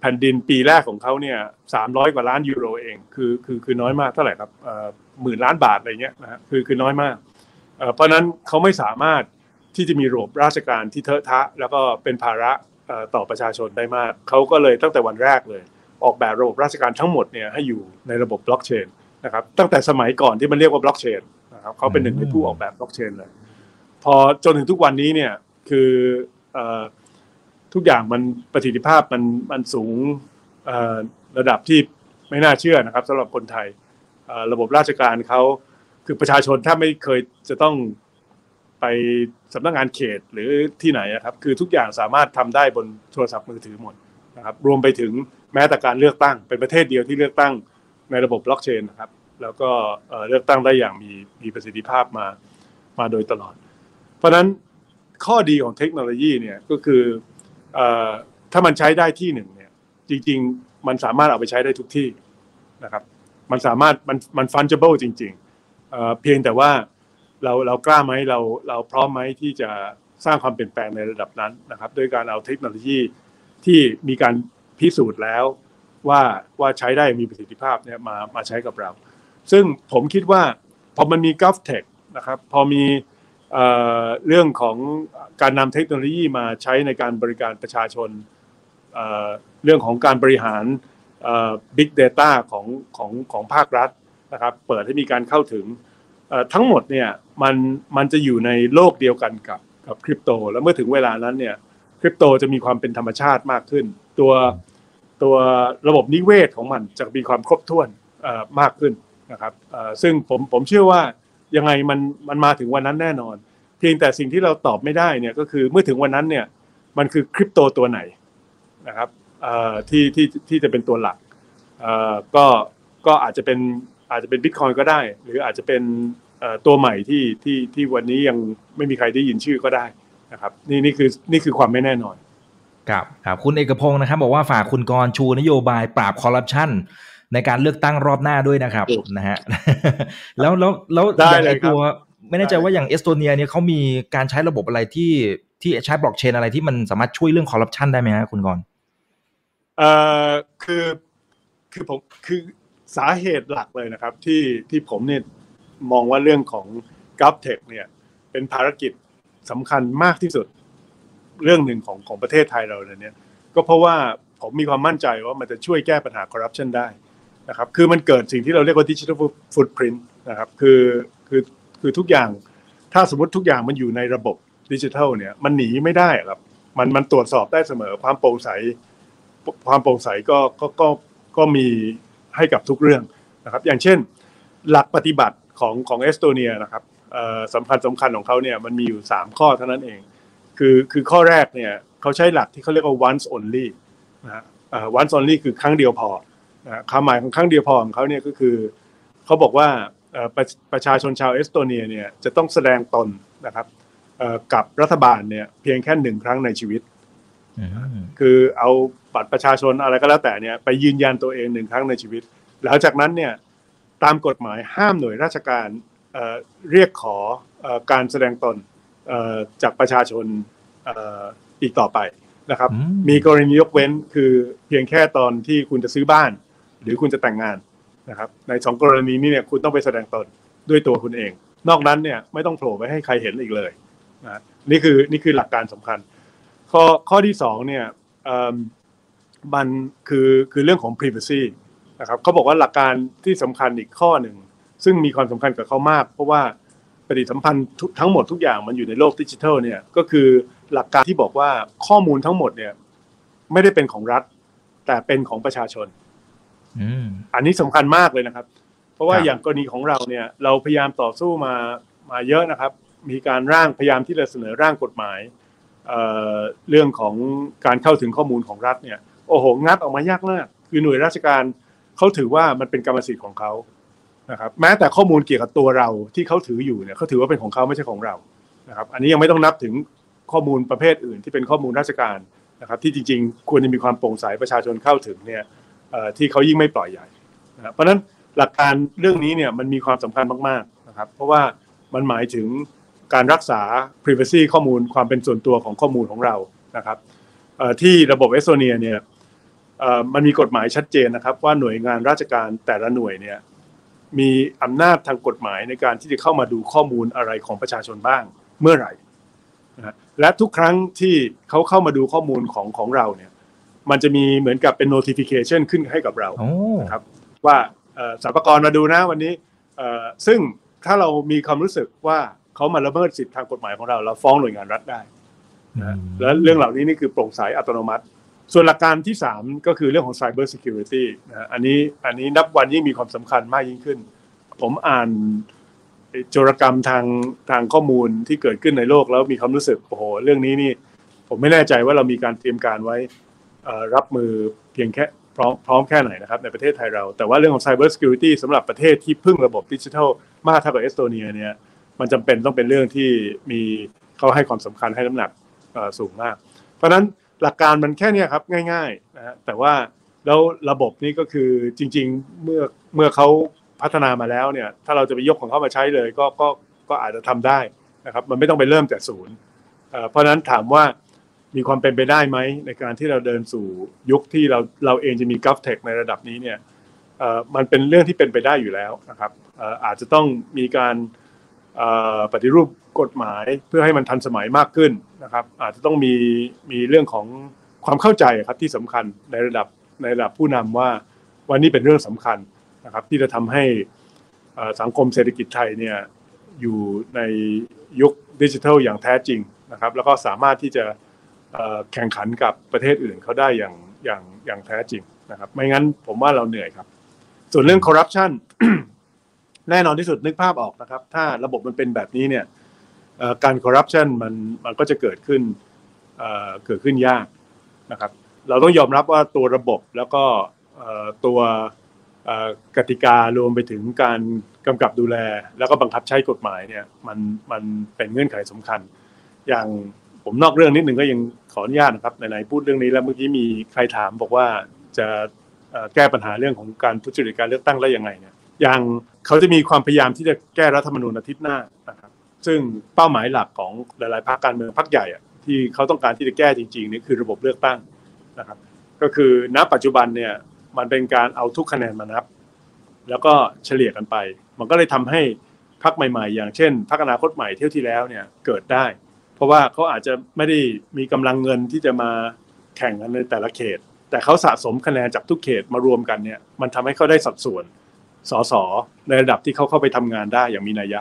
แผ่นดินปีแรกของเขาเนี่ยสามร้อยกว่าล้านยูโรเอง คือคือคือน้อยมากเท่าไหร่ครับหมื่นล้านบาทอะไรเงี้ยนะฮะคือคือน้อยมาก เพราะนั้นเขาไม่สามารถที่จะมีระบบราชการที่เทอะทะ แล้วก็เป็นภาระต่อประชาชนได้มาก เขาก็เลยตั้งแต่วันแรกเลย ออกแบบระบบราชการทั้งหมดเนี่ยให้อยู่ในระบบบล็อกเชนนะครับตั้งแต่สมัยก่อนที่มันเรียกว่าบล็อกเชนนะครับเขาเป็นหนึ่งในผู้ออกแบบบล็อกเชนเลยพอจนถึงทุกวันนี้เนี่ยคือทุกอย่างมันประสิทธิภาพมันมันสูงระดับที่ไม่น่าเชื่อนะครับสำหรับคนไทยระบบราชการเขาคือประชาชนถ้าไม่เคยจะต้องไปสำนักงงานเขตหรือที่ไหนนะครับ คือทุกอย่างสามารถทำได้บนโทรศัพท์มือถือหมด นะครับรวมไปถึงแม้แต่การเลือกตั้ง เป็นประเทศเดียวที่เลือกตั้งในระบบบล็อกเชนนะครับ แล้วก็เลือกตั้งได้อย่างมีมีประสิทธิภาพมามาโดยตลอด เพราะฉะนั้นข้อดีของเทคโนโลยีเนี่ยก็คือถ้ามันใช้ได้ที่หนึ่งเนี่ยจริง ๆ มันสามารถเอาไปใช้ได้ทุกที่นะครับ มันสามารถมันมันฟันเจเบิลจริงๆเพียงแต่ว่าเราเรากล้าไหมเราเราพร้อมไหมที่จะสร้างความเปลี่ยนแปลงในระดับนั้นนะครับ ด้วยการเอาเทคโนโลยี ที่มีการพิสูจน์แล้วว่าว่าใช้ได้มีประสิทธิภาพเนี่ยมามาใช้กับเรา ซึ่งผมคิดว่าพอมันมี GovTech นะครับพอมีเรื่องของการนำเทคโนโลยีมาใช้ในการบริการประชาชนเรื่องของการบริหาร Big Data ของของของภาครัฐนะครับเปิดให้มีการเข้าถึงทั้งหมดเนี่ยมันมันจะอยู่ในโลกเดียวกันกับกับคริปโต แล้วเมื่อถึงเวลานั้นเนี่ย คริปโตจะมีความเป็นธรรมชาติมากขึ้น ตัวตัวระบบนิเวศของมันจะมีความครบถ้วนมากขึ้นนะครับซึ่งผมผมเชื่อว่ายังไงมันมันมาถึงวันนั้นแน่นอน เพียงแต่สิ่งที่เราตอบไม่ได้เนี่ยก็คือเมื่อถึงวันนั้นเนี่ยมันคือคริปโตตัวไหนนะครับที่ที่ที่จะเป็นตัวหลักก็ก็อาจจะเป็นอาจจะเป็นบิตคอยก็ได้ หรืออาจจะเป็นตัวใหม่ที่ที่ที่วันนี้ยังไม่มีใครได้ยินชื่อก็ได้ นะครับนี่นี่คือนี่คือความไม่แน่นอนครับครับคุณเอกพงศ์นะครับบอกว่าฝากคุณกรชูนโยบายปราบคอร์รัปชันในการเลือกตั้งรอบหน้าด้วยนะครับนะฮะแล้วแล้วแล้วอย่างไอตัวไม่แน่ใจว่าอย่างเอสโตเนียเนี่ยเขามีการใช้ระบบอะไรที่ที่ใช้บล็อกเชนอะไรที่มันสามารถช่วยเรื่องคอร์รัปชันได้ไหมฮะคุณกรเอ่อคือคือผมคือสาเหตุหลักเลยนะครับที่ที่ผมเนี่ยมองว่าเรื่องของ g o v t e c h เนี่ยเป็นภารกิจ สำคัญมากที่สุดเรื่องหนึ่งของของประเทศไทยเราเนี่ยก็เพราะว่าผมมีความมั่นใจว่ามันจะช่วยแก้ปัญหาคอร์รัปชันได้นะครับคือมันเกิดสิ่งที่เราเรียกว่าดิจิทัลฟุตพิ้นนะครับคือคือคือทุกอย่างถ้าสมมติทุกอย่างมันอยู่ในระบบดิจิทัลเนี่ยมันหนีไม่ได้ครับมันมันตรวจสอบได้เสมอความโปร่งใส ความโปร่งใสก็ก็ก็ก็มีให้กับทุกเรื่องนะครับ อย่างเช่น หลักปฏิบัติของของเอสโตเนียนะครับ สำคัญสำคัญของเขาเนี่ยมันมีอยู่ 3 ข้อเท่านั้นเอง คือคือข้อแรกเนี่ยเขาใช้หลักที่เขาเรียกว่า once only นะฮะ once only คือครั้งเดียวพอนะความหมายของครั้งเดียวพอของเขาเนี่ยก็คือเขาบอกว่าประประชาชนชาวเอสโตเนียเนี่ยจะต้องแสดงตนนะครับกับรัฐบาลเนี่ยเพียงแค่หนึ่งครั้งในชีวิต คือเอาบัตรประชาชนอะไรก็แล้วแต่เนี่ยไปยืนยันตัวเองหนึ่งครั้งในชีวิต หลังจากนั้นเนี่ยตามกฎหมายห้ามหน่วยราชการ เรียกขอการแสดงตนจากประชาชนอีกต่อไปนะครับ มีกรณียกเว้นคือเพียงแค่ตอนที่คุณจะซื้อบ้าน หรือคุณจะแต่งงานนะครับในสองกรณีนี้เนี่ยคุณต้องไปแสดงตนด้วยตัวคุณเอง นอกนั้นเนี่ยไม่ต้องโผล่ไปให้ใครเห็นอีกเลยนะนี่คือนี่คือหลักการสำคัญ ข้อข้อที่สองเนี่ยมันคือคือเรื่องของ privacy นะครับเขาบอกว่าหลักการที่สำคัญอีกข้อหนึ่ง ซึ่งมีความสำคัญกับเขามาก เพราะว่าปฏิสัมพันธ์ทั้งหมดทุกอย่างมันอยู่ในโลกดิจิทัลเนี่ยก็คือหลักการที่บอกว่าข้อมูลทั้งหมดเนี่ย ไม่ได้เป็นของรัฐ แต่เป็นของประชาชนอันนี้สำคัญมากเลยนะครับ เพราะว่าอย่างกรณีของเราเนี่ย เราพยายามต่อสู้มามาเยอะนะครับ มีการร่างพยายามที่จะเสนอร่างกฎหมายเเรื่องของการเข้าถึงข้อมูลของรัฐเนี่ย โอ้โหงัดออกมายากมากคือหน่วยราชการเขาถือว่ามันเป็นกรรมสิทธิ์ของเขา นะครับแม้แต่ข้อมูลเกี่ยวกับตัวเราที่เขาถืออยู่เนี่ยเขาถือว่าเป็นของเขาไม่ใช่ของเรานะครับอันนี้ยังไม่ต้องนับถึงข้อมูลประเภทอื่นที่เป็นข้อมูลราชการนะครับที่จริงๆ ควรจะมีความโปร่งใสประชาชนเข้าถึงเนี่ยที่เขายิ่งไม่ปล่อยใหญ่นะเพราะฉะนั้นหลักการเรื่องนี้เนี่ยมันมีความสำคัญมากๆนะครับเพราะว่ามันหมายถึงการรักษา privacy ข้อมูลความเป็นส่วนตัวของข้อมูลของเรานะครับที่ระบบเอสโตเนียเนี่ยมันมีกฎหมายชัดเจนนะครับว่าหน่วยงานราชการแต่ละหน่วยเนี่ย มีอำนาจทางกฎหมายในการที่จะเข้ามาดูข้อมูลอะไรของประชาชนบ้างเมื่อไหร่นะและทุกครั้งที่เขาเข้ามาดูข้อมูลของของเราเนี่ย มันจะมีเหมือนกับเป็น notification ขึ้นให้กับเรานะครับ ว่าสรรพากรมาดูนะวันนี้ซึ่งถ้าเรามีความรู้สึกว่าเขามาละเมิดสิทธิทางกฎหมายของเรา เราฟ้องหน่วยงานรัฐได้นะและเรื่องเหล่านี้นี่คือโปร่งใสอัตโนมัติ ส่วนหลักการที่ 3 ก็คือเรื่องของ Cyber Security นะอันนี้อันนี้นับวันยิ่งมีความสำคัญมากยิ่งขึ้น ผมอ่านโจรกรรมทางทางข้อมูลที่เกิดขึ้นในโลกแล้วมีความรู้สึกโอ้โหเรื่องนี้นี่ ผมไม่แน่ใจว่าเรามีการเตรียมการไว้รับมือเพียงแค่พร้อมพร้อมแค่ไหนนะครับ ในประเทศไทยเรา แต่ว่าเรื่องของ Cyber Security สำหรับประเทศที่พึ่งระบบดิจิทัลมากเท่ากับเอสโตเนียเนี่ยมันจำเป็นต้องเป็นเรื่องที่มีเขาให้ความสำคัญให้น้ำหนักสูงมาก เพราะฉะนั้น หลักการมันแค่นี้ครับง่ายๆนะฮะแต่ว่าแล้วระบบนี้ก็คือจริง ๆ เมื่อเมื่อเขาพัฒนามาแล้วเนี่ย ถ้าเราจะไปยกของเขามาใช้เลย ก็ก็ก็อาจจะทำได้นะครับ มันไม่ต้องไปเริ่มแต่ศูนย์เพราะฉะนั้นถามว่ามีความเป็นไปได้ไหมในการที่เราเดินสู่ยุคที่เราเราเองจะมีกัฟเทคในระดับนี้เนี่ยมันเป็นเรื่องที่เป็นไปได้อยู่แล้วนะครับอาจจะต้องมีการปฏิรูปกฎหมายเพื่อให้มันทันสมัยมากขึ้น นะครับ อาจจะต้องมีมีเรื่องของความเข้าใจครับที่สำคัญในระดับในระดับผู้นำว่าวันนี้เป็นเรื่องสำคัญนะครับ ที่จะทำให้สังคมเศรษฐกิจไทยเนี่ยอยู่ในยุคดิจิทัลอย่างแท้จริงนะครับ แล้วก็สามารถที่จะแข่งขันกับประเทศอื่นเขาได้อย่างอย่างอย่างแท้จริงนะครับ ไม่งั้นผมว่าเราเหนื่อยครับ ส่วนเรื่องคอร์รัปชันแน่นอนที่สุดนึกภาพออกนะครับ ถ้าระบบมันเป็นแบบนี้เนี่ย การคอร์รัปชันมันมันก็จะเกิดขึ้นเกิดขึ้นยากนะครับ เราต้องยอมรับว่าตัวระบบแล้วก็ตัวกติการวมไปถึงการกำกับดูแล แล้วก็บังคับใช้กฎหมายเนี่ยมันมันเป็นเงื่อนไขสำคัญ อย่างผมนอกเรื่องนิดหนึ่งก็ยังขออนุญาตนะครับไหนๆพูดเรื่องนี้แล้วเมื่อกี้มีใครถามบอกว่าจะแก้ปัญหาเรื่องของการทุจริตการเลือกตั้งได้ยังไงเนี่ยอย่างเขาจะมีความพยายามที่จะแก้รัฐธรรมนูญอาทิตย์หน้านะครับ ซึ่งเป้าหมายหลักของหลาย ๆพรรคการเมืองพรรคใหญ่ที่เขาต้องการที่จะแก้จริงๆนี่คือระบบเลือกตั้งนะครับ ก็คือณปัจจุบันเนี่ยมันเป็นการเอาทุกคะแนนมานับ แล้วก็เฉลี่ยกันไป มันก็เลยทำให้พรรคใหม่ ๆ อย่างเช่นพรรคอนาคตใหม่เที่ยวที่แล้วเนี่ยเกิดได้ เพราะว่าเขาอาจจะไม่ได้มีกำลังเงินที่จะมาแข่งกันในแต่ละเขต แต่เขาสะสมคะแนนจากทุกเขตมารวมกันเนี่ยมันทำให้เขาได้สัดส่วนสสในระดับที่เขาเข้าไปทำงานได้อย่างมีนัยยะ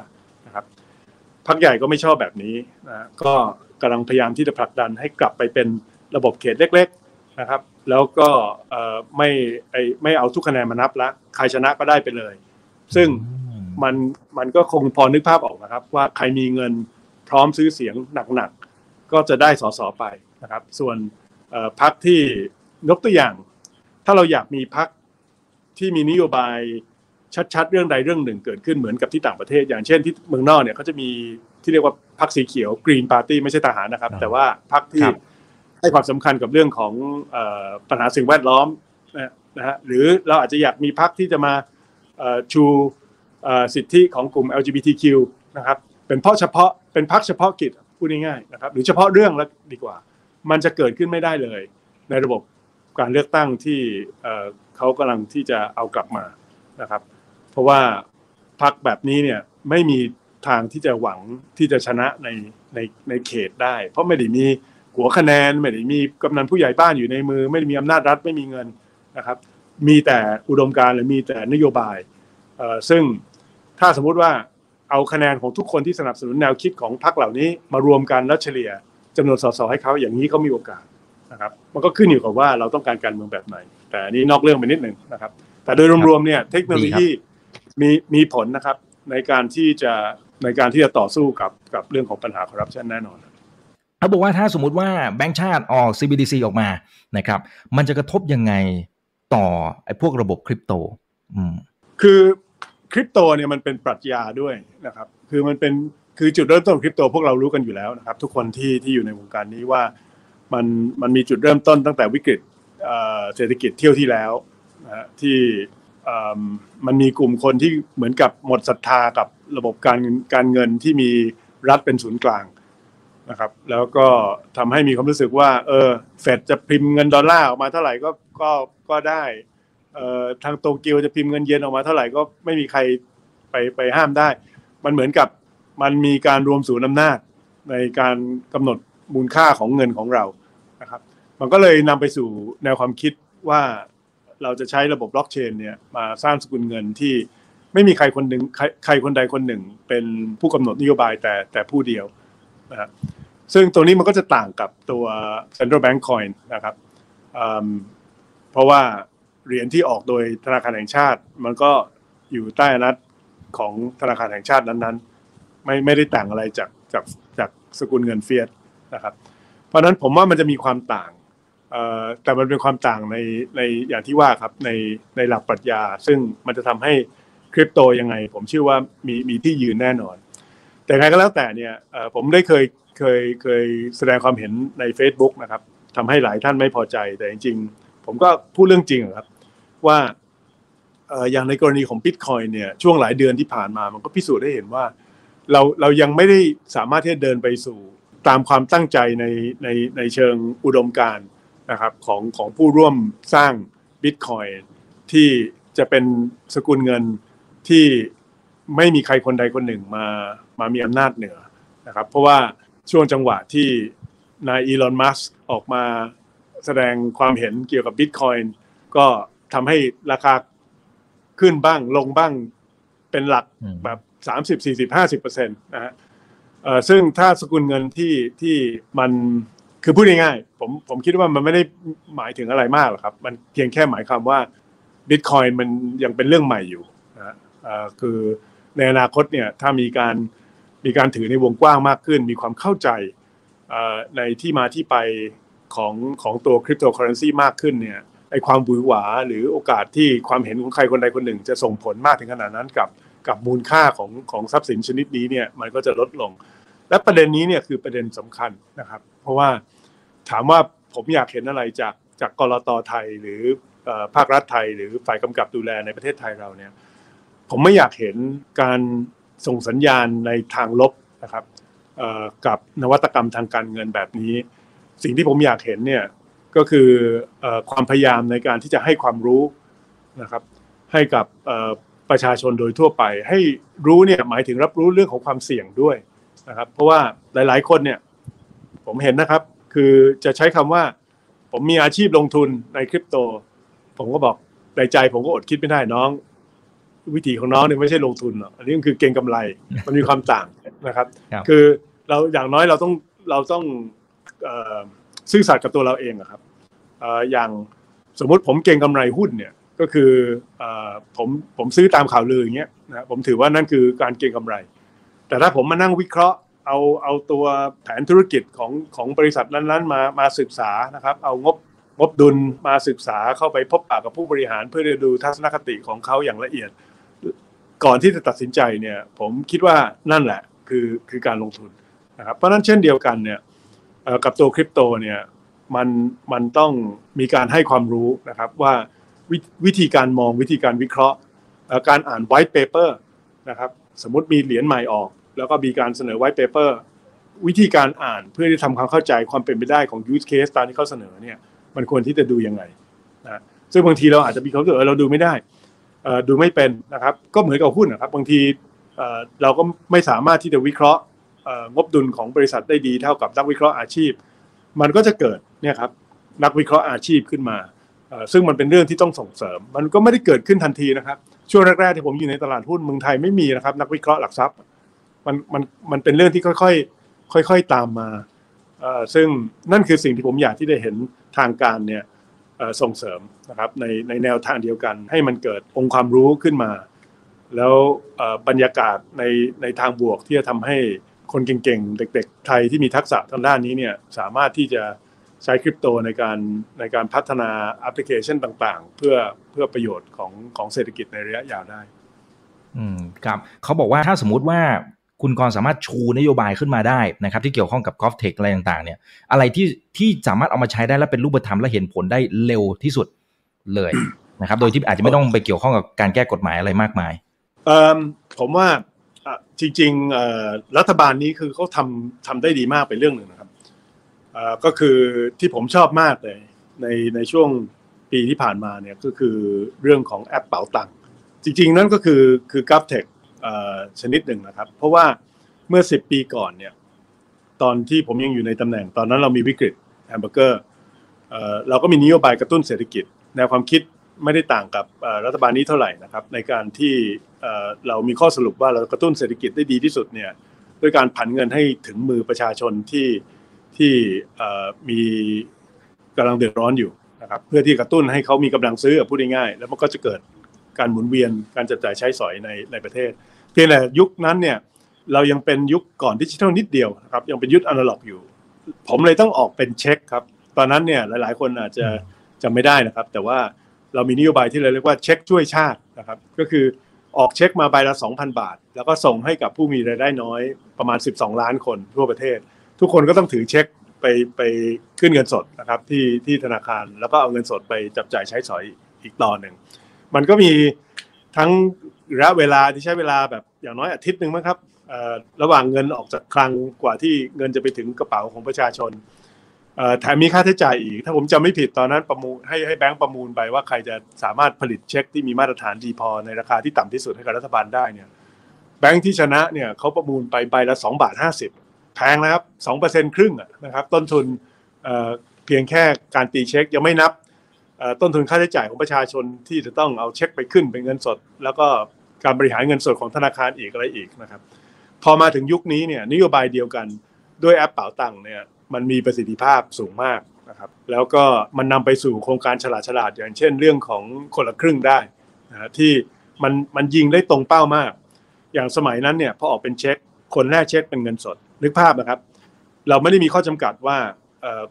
พักใหญ่ก็ไม่ชอบแบบนี้นะก็กำลังพยายามที่จะผลักดันให้กลับไปเป็นระบบเขตเล็ก ๆนะครับ แล้วก็ไม่ไอไม่เอาทุกคะแนนมานับละใครชนะก็ได้ไปเลย ซึ่งมันมันก็คงพอนึกภาพออกนะครับ ว่าใครมีเงินพร้อมซื้อเสียงหนักๆก็จะได้สสไปนะครับ ส่วนพักที่ยกตัวอย่าง ถ้าเราอยากมีพักที่มีนโยบาย ชัดๆ เรื่องใดเรื่องหนึ่งเกิดขึ้นเหมือนกับที่ต่างประเทศ อย่างเช่นที่เมืองนอกเนี่ยเขาจะมีที่เรียกว่าพรรคสีเขียวกรีนปาร์ตี้ไม่ใช่ทหารนะครับ แต่ว่าพรรคที่ให้ความสำคัญกับเรื่องของปัญหาสิ่งแวดล้อมนะฮะหรือเราอาจจะอยากมีพรรคที่จะมาชูสิทธิของกลุ่ม LGBTQ นะครับเป็นเพราะเฉพาะเป็นพรรคเฉพาะกิจพูดง่ายๆนะครับหรือเฉพาะเรื่องแล้วดีกว่า มันจะเกิดขึ้นไม่ได้เลย ในระบบการเลือกตั้งที่เขากำลังที่จะเอากลับมานะครับ ราะว่าพักแบบนี้เนี่ยไม่มีทางที่จะหวังที่จะชนะในในในเขตได้ เพราะไม่ได้มีหัวคะแนนไม่ได้มีกำนันผู้ใหญ่บ้านอยู่ในมือ ไม่ได้มีอำนาจรัฐไม่มีเงินนะครับ มีแต่อุดมการหรือมีแต่นโยบายเอ่อซึ่งถ้าสมมุติว่าเอาคะแนนของทุกคนที่สนับสนุนแนวคิดของพรรคเหล่านี้มารวมกันแล้วเฉลี่ยจำนวนสสให้เขาอย่างนี้เขามีโอกาสนะครับ มันก็ขึ้นอยู่กับว่าเราต้องการการเมืองแบบไหน แต่นี้นอกเรื่องไปนิดหนึ่งนะครับ แต่โดยรวมๆเนี่ยเทคโนโลยี มีมีผลนะครับในการที่จะในการที่จะต่อสู้กับกับเรื่องของปัญหาคอร์รัปชันแน่นอนเขาบอกว่าถ้าสมมุติว่าแบงก์ชาติออก CBDC ออกมานะครับ มันจะกระทบยังไงต่อไอ้พวกระบบคริปโตอืมคือคริปโตเนี่ยมันเป็นปรัชญาด้วยนะครับ คือมันเป็นคือจุดเริ่มต้นของคริปโตพวกเรารู้กันอยู่แล้วนะครับ ทุกคนที่ที่อยู่ในวงการนี้ว่ามันมันมีจุดเริ่มต้นตั้งแต่วิกฤตเศรษฐกิจเที่ยวที่แล้วนะฮะที่ มันมีกลุ่มคนที่เหมือนกับหมดศรัทธากับระบบการการเงินที่มีรัฐเป็นศูนย์กลางนะครับ แล้วก็ทำให้มีความรู้สึกว่า เออเฟดจะพิมพ์เงินดอลลาร์ออกมาเท่าไหร่ก็ก็ก็ได้เอ่อทางโตเกียวจะพิมพ์เงินเยนออกมาเท่าไหร่ก็ไม่มีใครไปไปห้ามได้ มันเหมือนกับมันมีการรวมศูนย์อำนาจในการกำหนดมูลค่าของเงินของเรานะครับ มันก็เลยนำไปสู่แนวความคิดว่า เราจะใช้ระบบบล็อกเชนเนี่ยมาสร้างสกุลเงินที่ไม่มีใครคนหนึ่งใครคนใดคนหนึ่ง เป็นผู้กำหนดนโยบายแต่แต่ผู้เดียวนะซึ่งตัวนี้มันก็จะต่างกับตัว central bank coin นะครับเพราะว่าเหรียญที่ออกโดยธนาคารแห่งชาติ มันก็อยู่ใต้อนัตของธนาคารแห่งชาตินั้นๆ ไม่ไม่ได้ต่างอะไรจากจากจากสกุลเงินเฟียสนะครับ เพราะนั้นผมว่ามันจะมีความต่าง แต่มันเป็นความต่างในในอย่างที่ว่าครับในในหลักปรัชญา ซึ่งมันจะทำให้คริปโตยังไง ผมเชื่อว่ามีมีที่ยืนแน่นอน แต่ไงก็แล้วแต่เนี่ยผมได้เคยเคยเคยแสดงความเห็นใน Facebook นะครับทำให้หลายท่านไม่พอใจ แต่จริงๆ ผมก็พูดเรื่องจริงครับ ว่าอย่างในกรณีของบิตคอยเนี่ยช่วงหลายเดือนที่ผ่านมามันก็พิสูจน์ได้เห็นว่า เราเรายังไม่ได้สามารถที่จะเดินไปสู่ตามความตั้งใจในในในเชิงอุดมการณ์ นะครับของของผู้ร่วมสร้างบิตคอยที่จะเป็นสกุลเงินที่ไม่มีใครคนใดคนหนึ่งมามามีอำนาจเหนือนะครับเพราะว่าช่วงจังหวะที่นายอีลอนมัสออกมาแสดงความเห็นเกี่ยวกับบิตคอยก็ทำให้ราคาขึ้นบ้างลงบ้างเป็นหลักแบบสามสิบสี่สิบห้าสิบเปอร์เซ็นต์นะฮะซึ่งถ้าสกุลเงินที่ที่มัน คือพูดง่ายๆผมผมคิดว่ามันไม่ได้หมายถึงอะไรมากหรอกครับ มันเพียงแค่หมายความว่าบิตคอยมันยังเป็นเรื่องใหม่อยู่นะคือในอนาคตเนี่ยถ้ามีการมีการถือในวงกว้างมากขึ้น มีความเข้าใจในที่มาที่ไปของของตัวคริปโตเคอเรนซีมากขึ้นเนี่ยไอความบุยหวาหรือโอกาสที่ความเห็นของใครคนใดคนหนึ่ง จะส่งผลมากถึงขนาดนั้นกับกับมูลค่าของของทรัพย์สินชนิดนี้เนี่ยมันก็จะลดลง และประเด็นนี้เนี่ยคือประเด็นสำคัญนะครับ เพราะว่าถามว่าผมอยากเห็นอะไรจากจากกรตไทยหรือภาครัฐไทย หรือฝ่ายกำกับดูแลในประเทศไทยเราเนี่ย ผมไม่อยากเห็นการส่งสัญญาณในทางลบนะครับกับนวัตกรรมทางการเงินแบบนี้ สิ่งที่ผมอยากเห็นเนี่ยก็คือความพยายามในการที่จะให้ความรู้นะครับ ให้กับประชาชนโดยทั่วไป ให้รู้เนี่ยหมายถึงรับรู้เรื่องของความเสี่ยงด้วย นะครับ เพราะว่าหลาย ๆ คนเนี่ย ผมเห็นนะครับ คือจะใช้คำว่า ผมมีอาชีพลงทุนในคริปโต ผมก็บอกในใจผมก็อดคิดไม่ได้น้อง วิธีของน้องเนี่ยไม่ใช่ลงทุนหรอกอันนี้คือเก่งกำไรมันมีความต่างนะครับ คือเราอย่างน้อยเราต้องเราต้องซื่อสัตย์กับตัวเราเองครับอย่างสมมุติผมเก่งกำไรหุ้นเนี่ยก็คือผมผมซื้อตามข่าวลืออย่างเงี้ยนะผมถือว่านั่นคือการเก่งกำไร แต่ถ้าผมมานั่งวิเคราะห์เอาเอาตัวแผนธุรกิจของของบริษัทนั้นๆมามาศึกษานะครับ เอางบงบดุลมาศึกษาเข้าไปพบปะกับผู้บริหารเพื่อจะดูทัศนคติของเขาอย่างละเอียด ก่อนที่จะตัดสินใจเนี่ยผมคิดว่านั่นแหละคือคือการลงทุนนะครับเพราะนั้นเช่นเดียวกันเนี่ยกับตัวคริปโตเนี่ยมันมันต้องมีการให้ความรู้นะครับว่าวิธีการมองวิธีการวิเคราะห์ การอ่าน white paper นะครับสมมติมีเหรียญใหม่ออก แล้วก็มีการเสนอ white paperวิธีการอ่านเพื่อที่ทำความเข้าใจความเป็นไปได้ของ use case ตามที่เขาเสนอเนี่ยมันควรที่จะดูยังไงนะซึ่งบางทีเราอาจจะมีความรู้สึกเราดูไม่ได้ดูไม่เป็นนะครับ ก็เหมือนกับหุ้นนะครับ บางทีเราก็ไม่สามารถที่จะวิเคราะห์งบดุลของบริษัทได้ดีเท่ากับนักวิเคราะห์อาชีพ มันก็จะเกิดเนี่ยครับนักวิเคราะห์อาชีพขึ้นมาซึ่งมันเป็นเรื่องที่ต้องส่งเสริม มันก็ไม่ได้เกิดขึ้นทันทีนะครับ ช่วงแรกๆที่ผมอยู่ในตลาดหุ้นเมืองไทยไม่มีนะครับ นักวิเคราะห์หลักทรัพย์ มันมันมันเป็นเรื่องที่ค่อยๆค่อย ๆตามมาซึ่งนั่นคือสิ่งที่ผมอยากที่ได้เห็นทางการเนี่ยส่งเสริมนะครับในในแนวทางเดียวกัน ให้มันเกิดองค์ความรู้ขึ้นมา แล้วบรรยากาศในในทางบวกที่จะทำให้คนเก่งๆ เด็กๆ ไทยที่มีทักษะทางด้านนี้เนี่ยสามารถที่จะใช้คริปโตในการในการพัฒนาแอปพลิเคชันต่างๆ เพื่อเพื่อประโยชน์ของของเศรษฐกิจในระยะยาวได้ อืมครับเขาบอกว่าถ้าสมมุติว่า คุณกรสามารถชูนโยบายขึ้นมาได้นะครับที่เกี่ยวข้องกับกอล์ฟเทคอะไรต่างๆเนี่ยอะไรที่ที่สามารถเอามาใช้ได้และเป็นรูปธรรมและเห็นผลได้เร็วที่สุดเลยนะครับโดยที่อาจจะไม่ต้องไปเกี่ยวข้องกับการแก้กฎหมายอะไรมากมายผมว่าจริงๆรัฐบาลนี้คือเขาทำทำได้ดีมากเป็นเรื่องหนึ่งนะครับก็คือที่ผมชอบมากเลยในในช่วงปีที่ผ่านมาเนี่ยก็คือเรื่องของแอปเป๋าตังค์จริง ๆ นั่นก็คือคือ GovTech ชนิดหนึ่งนะครับ เพราะว่าเมื่อ10ปีก่อนเนี่ย ตอนที่ผมยังอยู่ในตำแหน่ง ตอนนั้นเรามีวิกฤตแฮมเบอร์เกอร์เราก็มีนโยบายกระตุ้นเศรษฐกิจ แนวความคิดไม่ได้ต่างกับรัฐบาลนี้เท่าไหร่นะครับ ในการที่เรามีข้อสรุปว่าเรากระตุ้นเศรษฐกิจได้ดีที่สุดเนี่ยด้วยการผันเงินให้ถึงมือประชาชนที่ที่มีกำลังเดือดร้อนอยู่นะครับเพื่อที่กระตุ้นให้เขามีกำลังซื้อพูดง่ายๆแล้วมันก็จะเกิดการหมุนเวียนการจับจ่ายใช้สอยในในประเทศ พียงแต่ยุคนั้นเนี่ยเรายังเป็นยุคก่อนดิจิทัลนิดเดียวนะครับยังเป็นยุคอนาล็อกอยู่ ผมเลยต้องออกเป็นเช็คครับ ตอนนั้นเนี่ยหลาย ๆ คนอาจจะจำไม่ได้นะครับ แต่ว่าเรามีนโยบายที่เราเรียกว่าเช็คช่วยชาตินะครับก็คือออกเช็คมาใบละ 2,000 บาท แล้วก็ส่งให้กับผู้มีรายได้น้อยประมาณ 12 ล้านคนทั่วประเทศ ทุกคนก็ต้องถือเช็คไปไปขึ้นเงินสดนะครับที่ที่ธนาคารแล้วก็เอาเงินสดไปจับจ่ายใช้สอยอีกต่อหนึ่งมันก็มีทั้ง ระยะเวลาที่ใช้เวลาแบบอย่างน้อยอาทิตย์หนึ่งมั้งครับระหว่างเงินออกจากคลังกว่าที่เงินจะไปถึงกระเป๋าของประชาชนแถมมีค่าใช้จ่ายอีก ถ้าผมจำไม่ผิดตอนนั้นประมูลให้ให้แบงก์ประมูลไปว่าใครจะสามารถผลิตเช็คที่มีมาตรฐานดีพอในราคาที่ต่ำที่สุดให้กับรัฐบาลได้เนี่ยแบงก์ที่ชนะเนี่ยเขาประมูลไปใบละ2บาท50แพงนะครับ2เปอร์เซ็นต์ครึ่งนะครับต้นทุนเเพียงแค่การตีเช็คยังไม่นับต้นทุนค่าใช้จ่ายของประชาชนที่จะต้องเอาเช็คไปขึ้นเป็นเงินสด แล้วก็ การบริหารเงินสดของธนาคารอีกอะไรอีกนะครับ พอมาถึงยุคนี้เนี่ยนโยบายเดียวกันด้วยแอปเป๋าตังค์เนี่ยมันมีประสิทธิภาพสูงมากนะครับ แล้วก็มันนำไปสู่โครงการฉลาดฉลาดอย่างเช่น เรื่องของคนละครึ่งได้นะที่มันมันยิงได้ตรงเป้ามาก อย่างสมัยนั้นเนี่ยพอออกเป็นเช็ค คนแรกเช็คเป็นเงินสด นึกภาพนะครับ เราไม่ได้มีข้อจำกัดว่า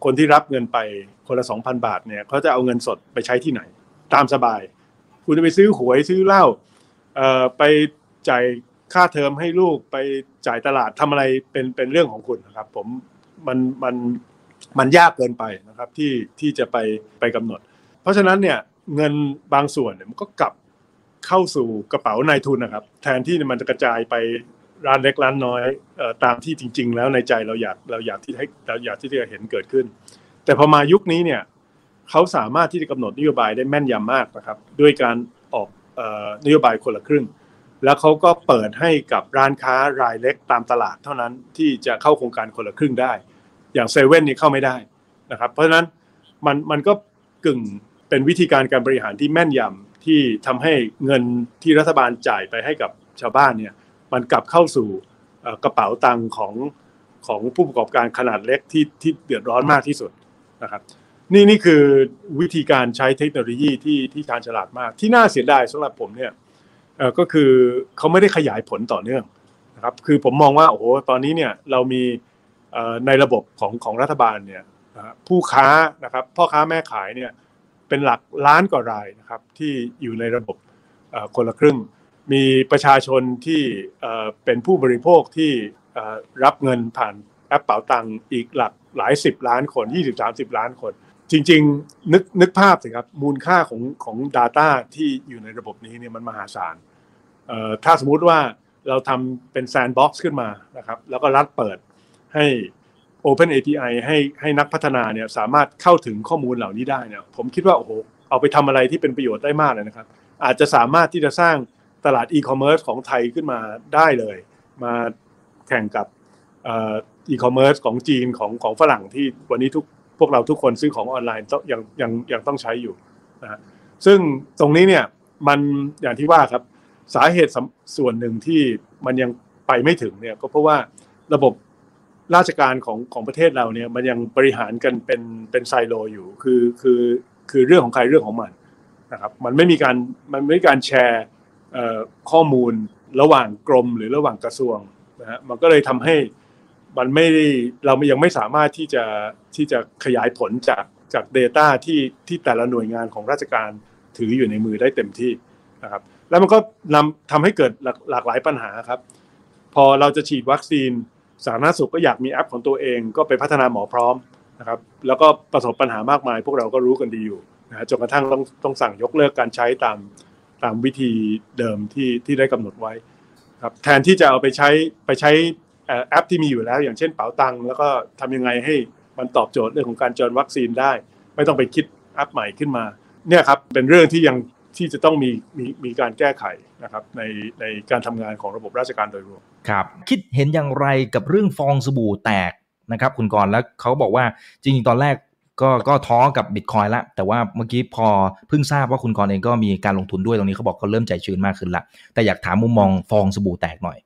คนที่รับเงินไปคนละ 2,000 บาทเนี่ยเขาจะเอาเงินสดไปใช้ที่ไหน ตามสบาย คุณจะไปซื้อหวยซื้อเหล้า ไปจ่ายค่าเทอมให้ลูกไปจ่ายตลาดทำอะไรเป็นเป็นเรื่องของคุณนะครับ ผมมันมันมันยากเกินไปนะครับที่ที่จะไปไปกำหนด เพราะฉะนั้นเนี่ยเงินบางส่วนเนี่ยมันก็กลับเข้าสู่กระเป๋านายทุนนะครับ แทนที่มันจะกระจายไปร้านเล็กร้านน้อยออตามที่จริง ๆ แล้วในใจเราอยากเราอยากที่ให้เราอยากที่จะเห็นเกิดขึ้น แต่พอมายุคนี้เนี่ยเขาสามารถที่จะกำหนดนโยบายได้แม่นยำมากนะครับ ด้วยการออก นโยบายคนละครึ่ง แล้วเขาก็เปิดให้กับร้านค้ารายเล็กตามตลาดเท่านั้นที่จะเข้าโครงการคนละครึ่งได้ อย่างเซเว่นนี่เข้าไม่ได้นะครับ เพราะฉะนั้นมันมันก็กึ่งเป็นวิธีการการบริหารที่แม่นยำที่ทำให้เงินที่รัฐบาลจ่ายไปให้กับชาวบ้านเนี่ยมันกลับเข้าสู่กระเป๋าตังค์ของของผู้ประกอบการขนาดเล็กที่ที่เดือดร้อนมากที่สุดนะครับ นี่นี่คือวิธีการใช้เทคโนโลยีที่ที่การฉลาดมาก ที่น่าเสียดายสำหรับผมเนี่ยก็คือเขาไม่ได้ขยายผลต่อเนื่องนะครับ คือผมมองว่าโอ้โหตอนนี้เนี่ยเรามีในระบบของของรัฐบาลเนี่ยผู้ค้านะครับพ่อค้าแม่ขายเนี่ยเป็นหลักล้านกว่ารายนะครับที่อยู่ในระบบคนละครึ่ง มีประชาชนที่เป็นผู้บริโภคที่รับเงินผ่านแอปเป๋าตังค์อีกหลักหลายสิบล้านคน 20-30 ล้านคน จริง ๆ นึกนึกภาพสิครับ มูลค่าของของ Data ที่อยู่ในระบบนี้เนี่ยมันมหาศาลถ้าสมมุติว่าเราทำเป็น Sandbox ขึ้นมานะครับ แล้วก็รัดเปิดให้ Open API ให้ให้นักพัฒนาเนี่ยสามารถเข้าถึงข้อมูลเหล่านี้ได้เนี่ยผมคิดว่าโอ้โหเอาไปทำอะไรที่เป็นประโยชน์ได้มากเลยนะครับ อาจจะสามารถที่จะสร้างตลาดอีคอมเมิร์ซของไทยขึ้นมาได้เลย มาแข่งกับอีคอมเมิร์ซของจีนของของฝรั่งที่วันนี้ทุก พวกเราทุกคนซื้อของออนไลน์ต้องยังยังยังต้องใช้อยู่นะฮะซึ่งตรงนี้เนี่ยมันอย่างที่ว่าครับสาเหตุสำส่วนหนึ่งที่มันยังไปไม่ถึงเนี่ยก็เพราะว่าระบบราชการของของประเทศเราเนี่ยมันยังบริหารกันเป็นเป็นไซโลอยู่คือคือคือเรื่องของใครเรื่องของมันนะครับมันไม่มีการมันไม่มีการแชร์ข้อมูลระหว่างกรมหรือระหว่างกระทรวงนะฮะมันก็เลยทำให้ มันไม่ได้เรายังไม่สามารถที่จะที่จะขยายผลจากจาก Data ที่ที่แต่ละหน่วยงานของราชการถืออยู่ในมือได้เต็มที่นะครับ แล้วมันก็นำทำให้เกิดหลากหลากหลายปัญหาครับ พอเราจะฉีดวัคซีนสาธารณสุขก็อยากมีแอปของตัวเอง ก็ไปพัฒนาหมอพร้อมนะครับ แล้วก็ประสบปัญหามากมาย พวกเราก็รู้กันดีอยู่นะจนกระทั่งต้องต้องสั่งยกเลิกการใช้ตามตามวิธีเดิมที่ที่ได้กำหนดไว้ ครับ แทนที่จะเอาไปใช้ไปใช้ แอปที่มีอยู่แล้ว อย่างเช่นเป๋าตังแล้วก็ทำยังไงให้มันตอบโจทย์เรื่องของการจองวัคซีนได้ ไม่ต้องไปคิดแอปใหม่ขึ้นมา เนี่ยครับเป็นเรื่องที่ยังที่จะต้องมีมีมีการแก้ไขนะครับในในการทำงานของระบบราชการโดยรวมครับคิดเห็นอย่างไรกับเรื่องฟองสบู่แตกนะครับ คุณกรแล้วเขาบอกว่าจริงๆตอนแรกก็ก็ท้อกับบิตคอยล้วแต่ว่าเมื่อกี้พอเพิ่งทราบว่าคุณกรเองก็มีการลงทุนด้วยตรงนี้เขาบอกเขาเริ่มใจชื้นมากขึ้นละแต่อยากถามมุมมองฟองสบู่แตกหน่อย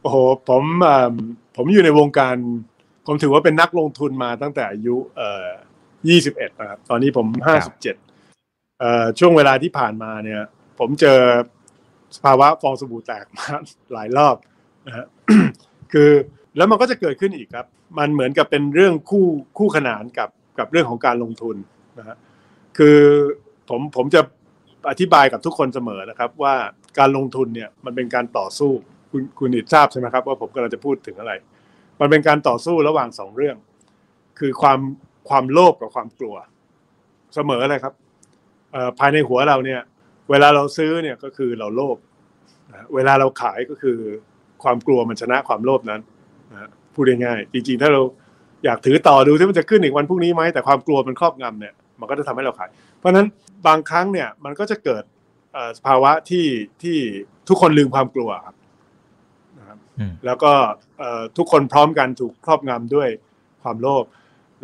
โอ้โหผมผมอยู่ในวงการ ผมถือว่าเป็นนักลงทุนมาตั้งแต่อายุเอ่อยี่สิบเอ็ดนะครับตอนนี้ผมห้าสิบเจ็ดเอ่อช่วงเวลาที่ผ่านมาเนี่ย ผมเจอสภาวะฟองสบู่แตกมาหลายรอบนะฮะคือแล้วมันก็จะเกิดขึ้นอีกครับ มันเหมือนกับเป็นเรื่องคู่คู่ขนานกับกับเรื่องของการลงทุนนะฮะคือผมผมจะอธิบายกับทุกคนเสมอนะครับว่า การลงทุนเนี่ยมันเป็นการต่อสู้คุณคุณอิดทราบใช่ไหมครับว่าผมกำลังจะพูดถึงอะไร มันเป็นการต่อสู้ระหว่างสองเรื่อง คือความความโลภกับความกลัว เสมอเลยครับภายในหัวเราเนี่ย เวลาเราซื้อเนี่ยก็คือเราโลภเวลาเราขายก็คือความกลัวมันชนะความโลภนั้นพูดง่ายๆจริงๆ ถ้าเราอยากถือต่อดูที่มันจะขึ้นอีกวันพรุ่งนี้ไหมแต่ความกลัวมันครอบงำเนี่ยมันก็จะทำให้เราขาย เพราะฉะนั้นบางครั้งเนี่ยมันก็จะเกิด สภาวะที่ที่ทุกคนลืมความกลัวครับนะครับแล้วก็ทุกคนพร้อมกันถูกครอบงำด้วยความโลภ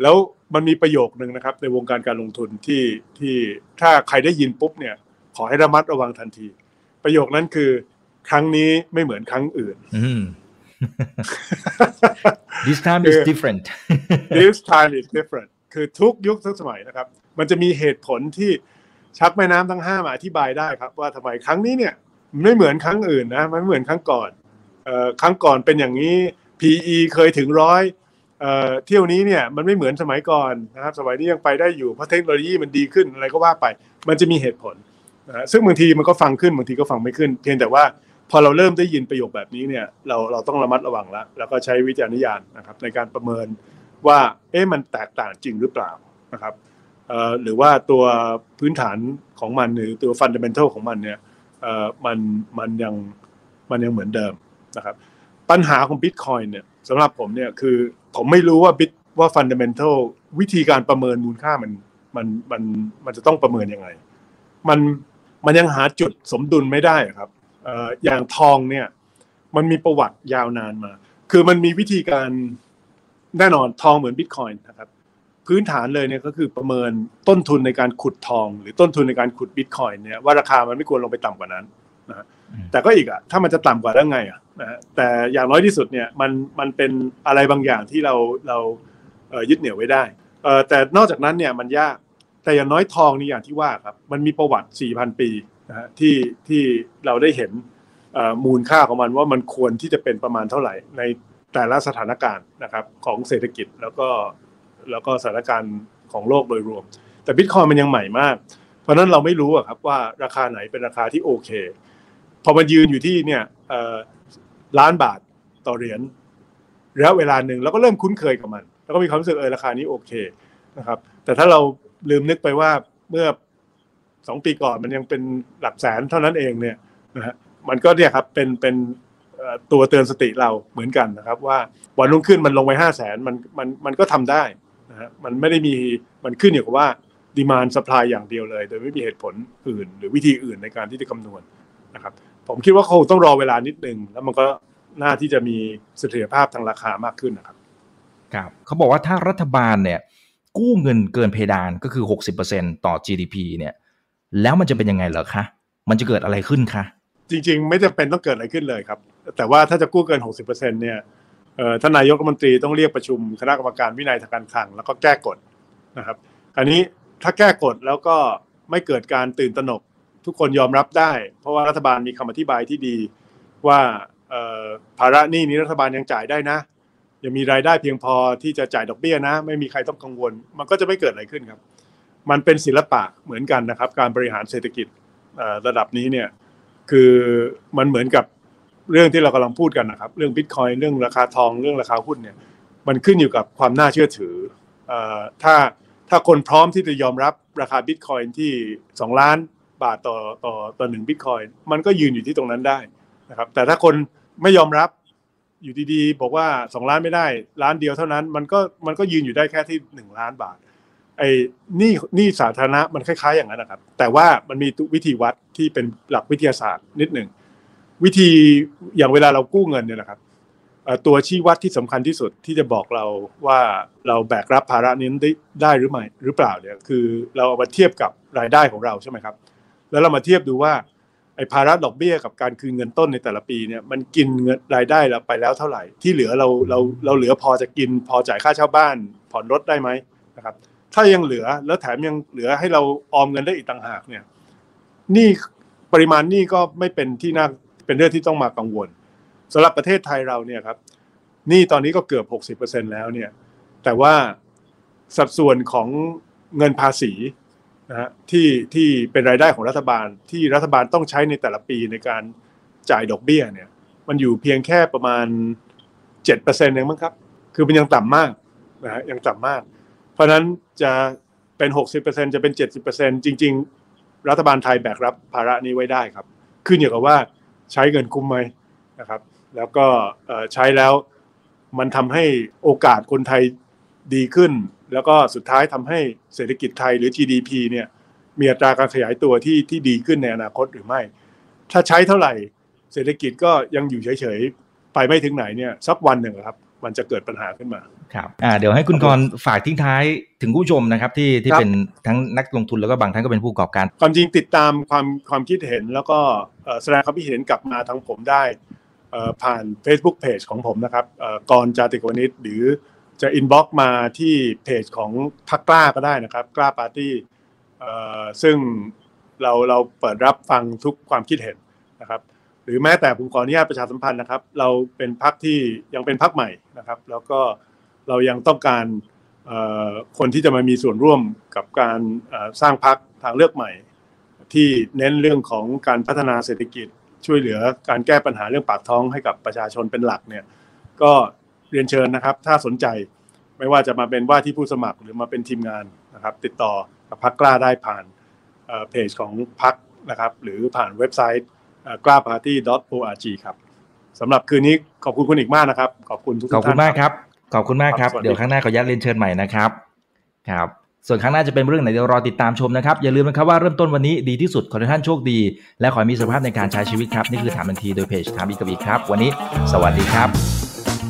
แล้วมันมีประโยคนึงนะครับ ในวงการการลงทุนที่ที่ถ้าใครได้ยินปุ๊บเนี่ย ขอให้ระมัดระวังทันที ประโยคนั้นคือ ครั้งนี้ไม่เหมือนครั้งอื่น this time is different this time is different คือทุกยุคทุกสมัยนะครับ มันจะมีเหตุผลที่ ชักแม่น้ำทั้งห้ามาอธิบายได้ครับ ว่าทำไมครั้งนี้เนี่ยไม่เหมือนครั้งอื่นนะมันไม่เหมือนครั้งก่อนออครั้งก่อนเป็นอย่างนี้ PE เคยถึงร้อยเที่ยวนี้เนี่ยมันไม่เหมือนสมัยก่อนนะครับสมัยนี้ยังไปได้อยู่เพราะเทคโนโลยีมันดีขึ้นอะไรก็ว่าไป มันจะมีเหตุผลนะซึ่งบางทีมันก็ฟังขึ้นบางทีก็ฟังไม่ขึ้น เพียงแต่ว่าพอเราเริ่มได้ยินประโยคแบบนี้เนี่ยเราเราต้องระมัดระวังแล้ว แล้วก็ใช้วิจารณญาณนะครับในการประเมินว่าเอ๊ะมันแตกต่างจริงหรือเปล่านะครับ หรือว่าตัวพื้นฐานของมันหรือตัวฟันเดเมนทัลของมันเนี่ยมันมันยังมันยังเหมือนเดิมนะครับ ปัญหาของบิตคอยเนี่ยสำหรับผมเนี่ยคือผมไม่รู้ว่าบิตว่า fundamental วิธีการประเมินมูลค่ามันมันมันมันจะต้องประเมินยังไง มันมันยังหาจุดสมดุลไม่ได้ครับอย่างทองเนี่ยมันมีประวัติยาวนานมา คือมันมีวิธีการแน่นอนทองเหมือนบิตคอยน์นะครับ พื้นฐานเลยเนี่ยก็คือประเมินต้นทุนในการขุดทอง หรือต้นทุนในการขุดบิตคอยน์เนี่ยว่าราคามันไม่ควรลงไปต่ำกว่านั้นนะแต่ก็อีกอะถ้ามันจะต่ำกว่าได้ไงอะนะแต่อย่างน้อยที่สุดเนี่ยมันมันเป็นอะไรบางอย่างที่เราเรายึดเหนี่ยวไว้ได้แต่นอกจากนั้นเนี่ยมันยากแต่อย่างน้อยทองนี่อย่างที่ว่าครับมันมีประวัติ 4,000 ปีนะฮะที่ที่เราได้เห็นมูลค่าของมันว่ามันควรที่จะเป็นประมาณเท่าไหร่ในแต่ละสถานการณ์นะครับของเศรษฐกิจแล้วก็ แล้วก็สถานการณ์ของโลกโดยรวม แต่บิตคอยมันยังใหม่มาก เพราะนั้นเราไม่รู้ครับว่าราคาไหนเป็นราคาที่โอเค พอมันยืนอยู่ที่เนี่ยล้านบาทต่อเหรียญแล้วเวลาหนึ่งเราก็เริ่มคุ้นเคยกับมัน แล้วก็มีความรู้สึกเออราคานี้โอเคนะครับ แต่ถ้าเราลืมนึกไปว่าเมื่อสองปีก่อนมันยังเป็นหลักแสนเท่านั้นเองเนี่ยนะฮะมันก็เนี่ยครับเป็นเป็นตัวเตือนสติเราเหมือนกันนะครับ ว่าวันรุ่งขึ้นมันลงไปห้าแสนมันมันมันก็ทำได้ นะฮะมันไม่ได้มีมันขึ้นอยู่กับว่าดีมานสป라이อย่างเดียวเลย โดยไม่มีเหตุผลอื่น หรือวิธีอื่นในการที่จะคำนวณนะครับ ผมคิดว่าคงต้องรอเวลานิดนึงแล้วมันก็น่าที่จะมีเสถียรภาพทางราคามากขึ้นนะครับครับเขาบอกว่าถ้ารัฐบาลเนี่ยกู้เงินเกินเพดานก็คือ 60%ต่อ GDP เนี่ย แล้วมันจะเป็นยังไงเหรอคะ มันจะเกิดอะไรขึ้นคะ จริง ๆ ไม่จำเป็นต้องเกิดอะไรขึ้นเลยครับ แต่ว่าถ้าจะกู้เกิน 60%เนี่ย ท่านนายกรัฐมนตรีต้องเรียกประชุมคณะกรรมการวินัยทางการคลังแล้วก็แก้กฎนะครับ อันนี้ถ้าแก้กฎแล้วก็ไม่เกิดการตื่นตระหนก ทุกคนยอมรับได้ เพราะว่ารัฐบาลมีคำอธิบายที่ดีว่าภาระหนี้นี้รัฐบาลยังจ่ายได้นะ ยังมีรายได้เพียงพอที่จะจ่ายดอกเบี้ยนะ ไม่มีใครต้องกังวล มันก็จะไม่เกิดอะไรขึ้นครับ มันเป็นศิลปะเหมือนกันนะครับ การบริหารเศรษฐกิจระดับนี้เนี่ยคือมันเหมือนกับ เรื่องที่เรากำลังพูดกันนะครับ เรื่องบิตคอยเรื่องราคาทองเรื่องราคาหุ้นเนี่ย มันขึ้นอยู่กับความน่าเชื่อถือถ้าถ้าคนพร้อมที่จะยอมรับราคาบิตคอยน์ที่ 2 ล้านบาทต่อต่อต่อหนึ่งบิตคอยน์มันก็ยืนอยู่ที่ตรงนั้นได้นะครับ แต่ถ้าคนไม่ยอมรับอยู่ดีๆ บอกว่า 2 ล้านไม่ได้ ล้านเดียวเท่านั้น มันก็มันก็ยืนอยู่ได้แค่ที่ 1 ล้านบาทไอ้นี่นี่สาธารณะมันคล้ายๆอย่างนั้นนะครับ แต่ว่ามันมีวิธีวัดที่เป็นหลักวิทยาศาสตร์นิดหนึ่ง วิธีอย่างเวลาเรากู้เงินเนี่ยนะครับตัวชี้วัดที่สำคัญที่สุดที่จะบอกเราว่าเราแบกรับภาระนี้ได้ได้หรือไม่หรือเปล่าเนี่ยคือเราเอามาเทียบกับรายได้ของเราใช่ไหมครับ แล้วเรามาเทียบดูว่าไอ้ภาระดอกเบี้ยกับการคืนเงินต้นในแต่ละปีเนี่ยมันกินเงินรายได้เราไปแล้วเท่าไหร่ ที่เหลือเราเราเราเหลือพอจะกินพอจ่ายค่าเช่าบ้าน ผ่อนรถได้ไหมนะครับ ถ้ายังเหลือแล้วแถมยังเหลือให้เราออมเงินได้อีกต่างหากเนี่ยนี่ปริมาณนี่ก็ไม่เป็นที่น่า เป็นเรื่องที่ต้องมากังวลสำหรับประเทศไทยเราเนี่ยครับนี่ตอนนี้ก็เกือบ 60%แล้วเนี่ย แต่ว่าสัดส่วนของเงินภาษีนะฮะที่ที่เป็นรายได้ของรัฐบาลที่รัฐบาลต้องใช้ในแต่ละปีในการจ่ายดอกเบี้ยเนี่ย มันอยู่เพียงแค่ประมาณ7%เองมั้งครับ คือมันยังต่ำมากนะฮะยังต่ำมาก เพราะนั้นจะเป็น 60%จะเป็น 70%จริง ๆ รัฐบาลไทยแบกรับภาระนี้ไว้ได้ครับ ขึ้นอยู่กับว่า ใช้เงินคุ้มไหมนะครับ แล้วก็ใช้แล้วมันทำให้โอกาสคนไทยดีขึ้น แล้วก็สุดท้ายทำให้เศรษฐกิจไทยหรือ GDP เนี่ยมีอัตราการขยายตัวที่ที่ดีขึ้นในอนาคตหรือไม่ ถ้าใช้เท่าไหร่เศรษฐกิจก็ยังอยู่เฉยๆ ไปไม่ถึงไหนเนี่ยสักวันหนึ่งครับ มันจะเกิดปัญหาขึ้นมา ครับอ่าเดี๋ยวให้คุณกรณ์ฝากทิ้งท้ายถึงผู้ชมนะครับที่ที่เป็นทั้งนักลงทุนแล้วก็บางท่านก็เป็นผู้ประกอบการ ความจริงติดตามความความคิดเห็นแล้วก็แสดงความคิดเห็นกลับมาทางผมได้ผ่าน Facebook Page ของผมนะครับกรณ์ จาติกวณิชหรือจะ inbox มาที่เพจของพรรคกล้าก็ได้นะครับ กล้าปาร์ตี้ซึ่งเราเราเปิดรับฟังทุกความคิดเห็นนะครับหรือแม้แต่ผมขออนุญาตประชาสัมพันธ์นะครับ เราเป็นพักที่ยังเป็นพักใหม่นะครับ แล้วก็ เรายังต้องการคนที่จะมามีส่วนร่วมกับการสร้างพักทางเลือกใหม่ ที่เน้นเรื่องของการพัฒนาเศรษฐกิจช่วยเหลือการแก้ปัญหาเรื่องปากท้องให้กับประชาชนเป็นหลักเนี่ยก็เรียนเชิญนะครับ ถ้าสนใจไม่ว่าจะมาเป็นว่าที่ผู้สมัครหรือมาเป็นทีมงานนะครับ ติดต่อกับพักกล้าได้ผ่านเพจของพักนะครับหรือผ่านเว็บไซต์กล้า party org ครับสำหรับคืนนี้ขอบคุณคุณอีกมากนะครับ ขอบคุณทุกท่านขอบคุณมากครับ ขอบคุณมากครับ เดี๋ยวข้างหน้าขอยัดเรียนเชิญใหม่นะครับครับ ส่วนครั้งหน้าจะเป็นเรื่องไหนเดี๋ยวรอติดตามชมนะครับ อย่าลืมนะครับว่าเริ่มต้นวันนี้ดีที่สุดขอให้ท่านโชคดี และขอให้มีสุขภาพในการใช้ชีวิตครับ นี่คือถามทันทีโดยเพจถามอีกบีครับ วันนี้ สวัสดีครับ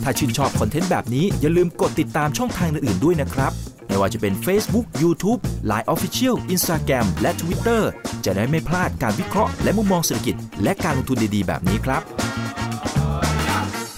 ถ้าชื่นชอบคอนเทนต์แบบนี้อย่าลืมกดติดตามช่องทางอื่นๆด้วยนะครับไม่ว่าจะเป็น Facebook, YouTube, Line Official, Instagram และ Twitter จะได้ไม่พลาดการวิเคราะห์และมุมมองเศรษฐกิจ และการลงทุนดีๆ แบบนี้ครับ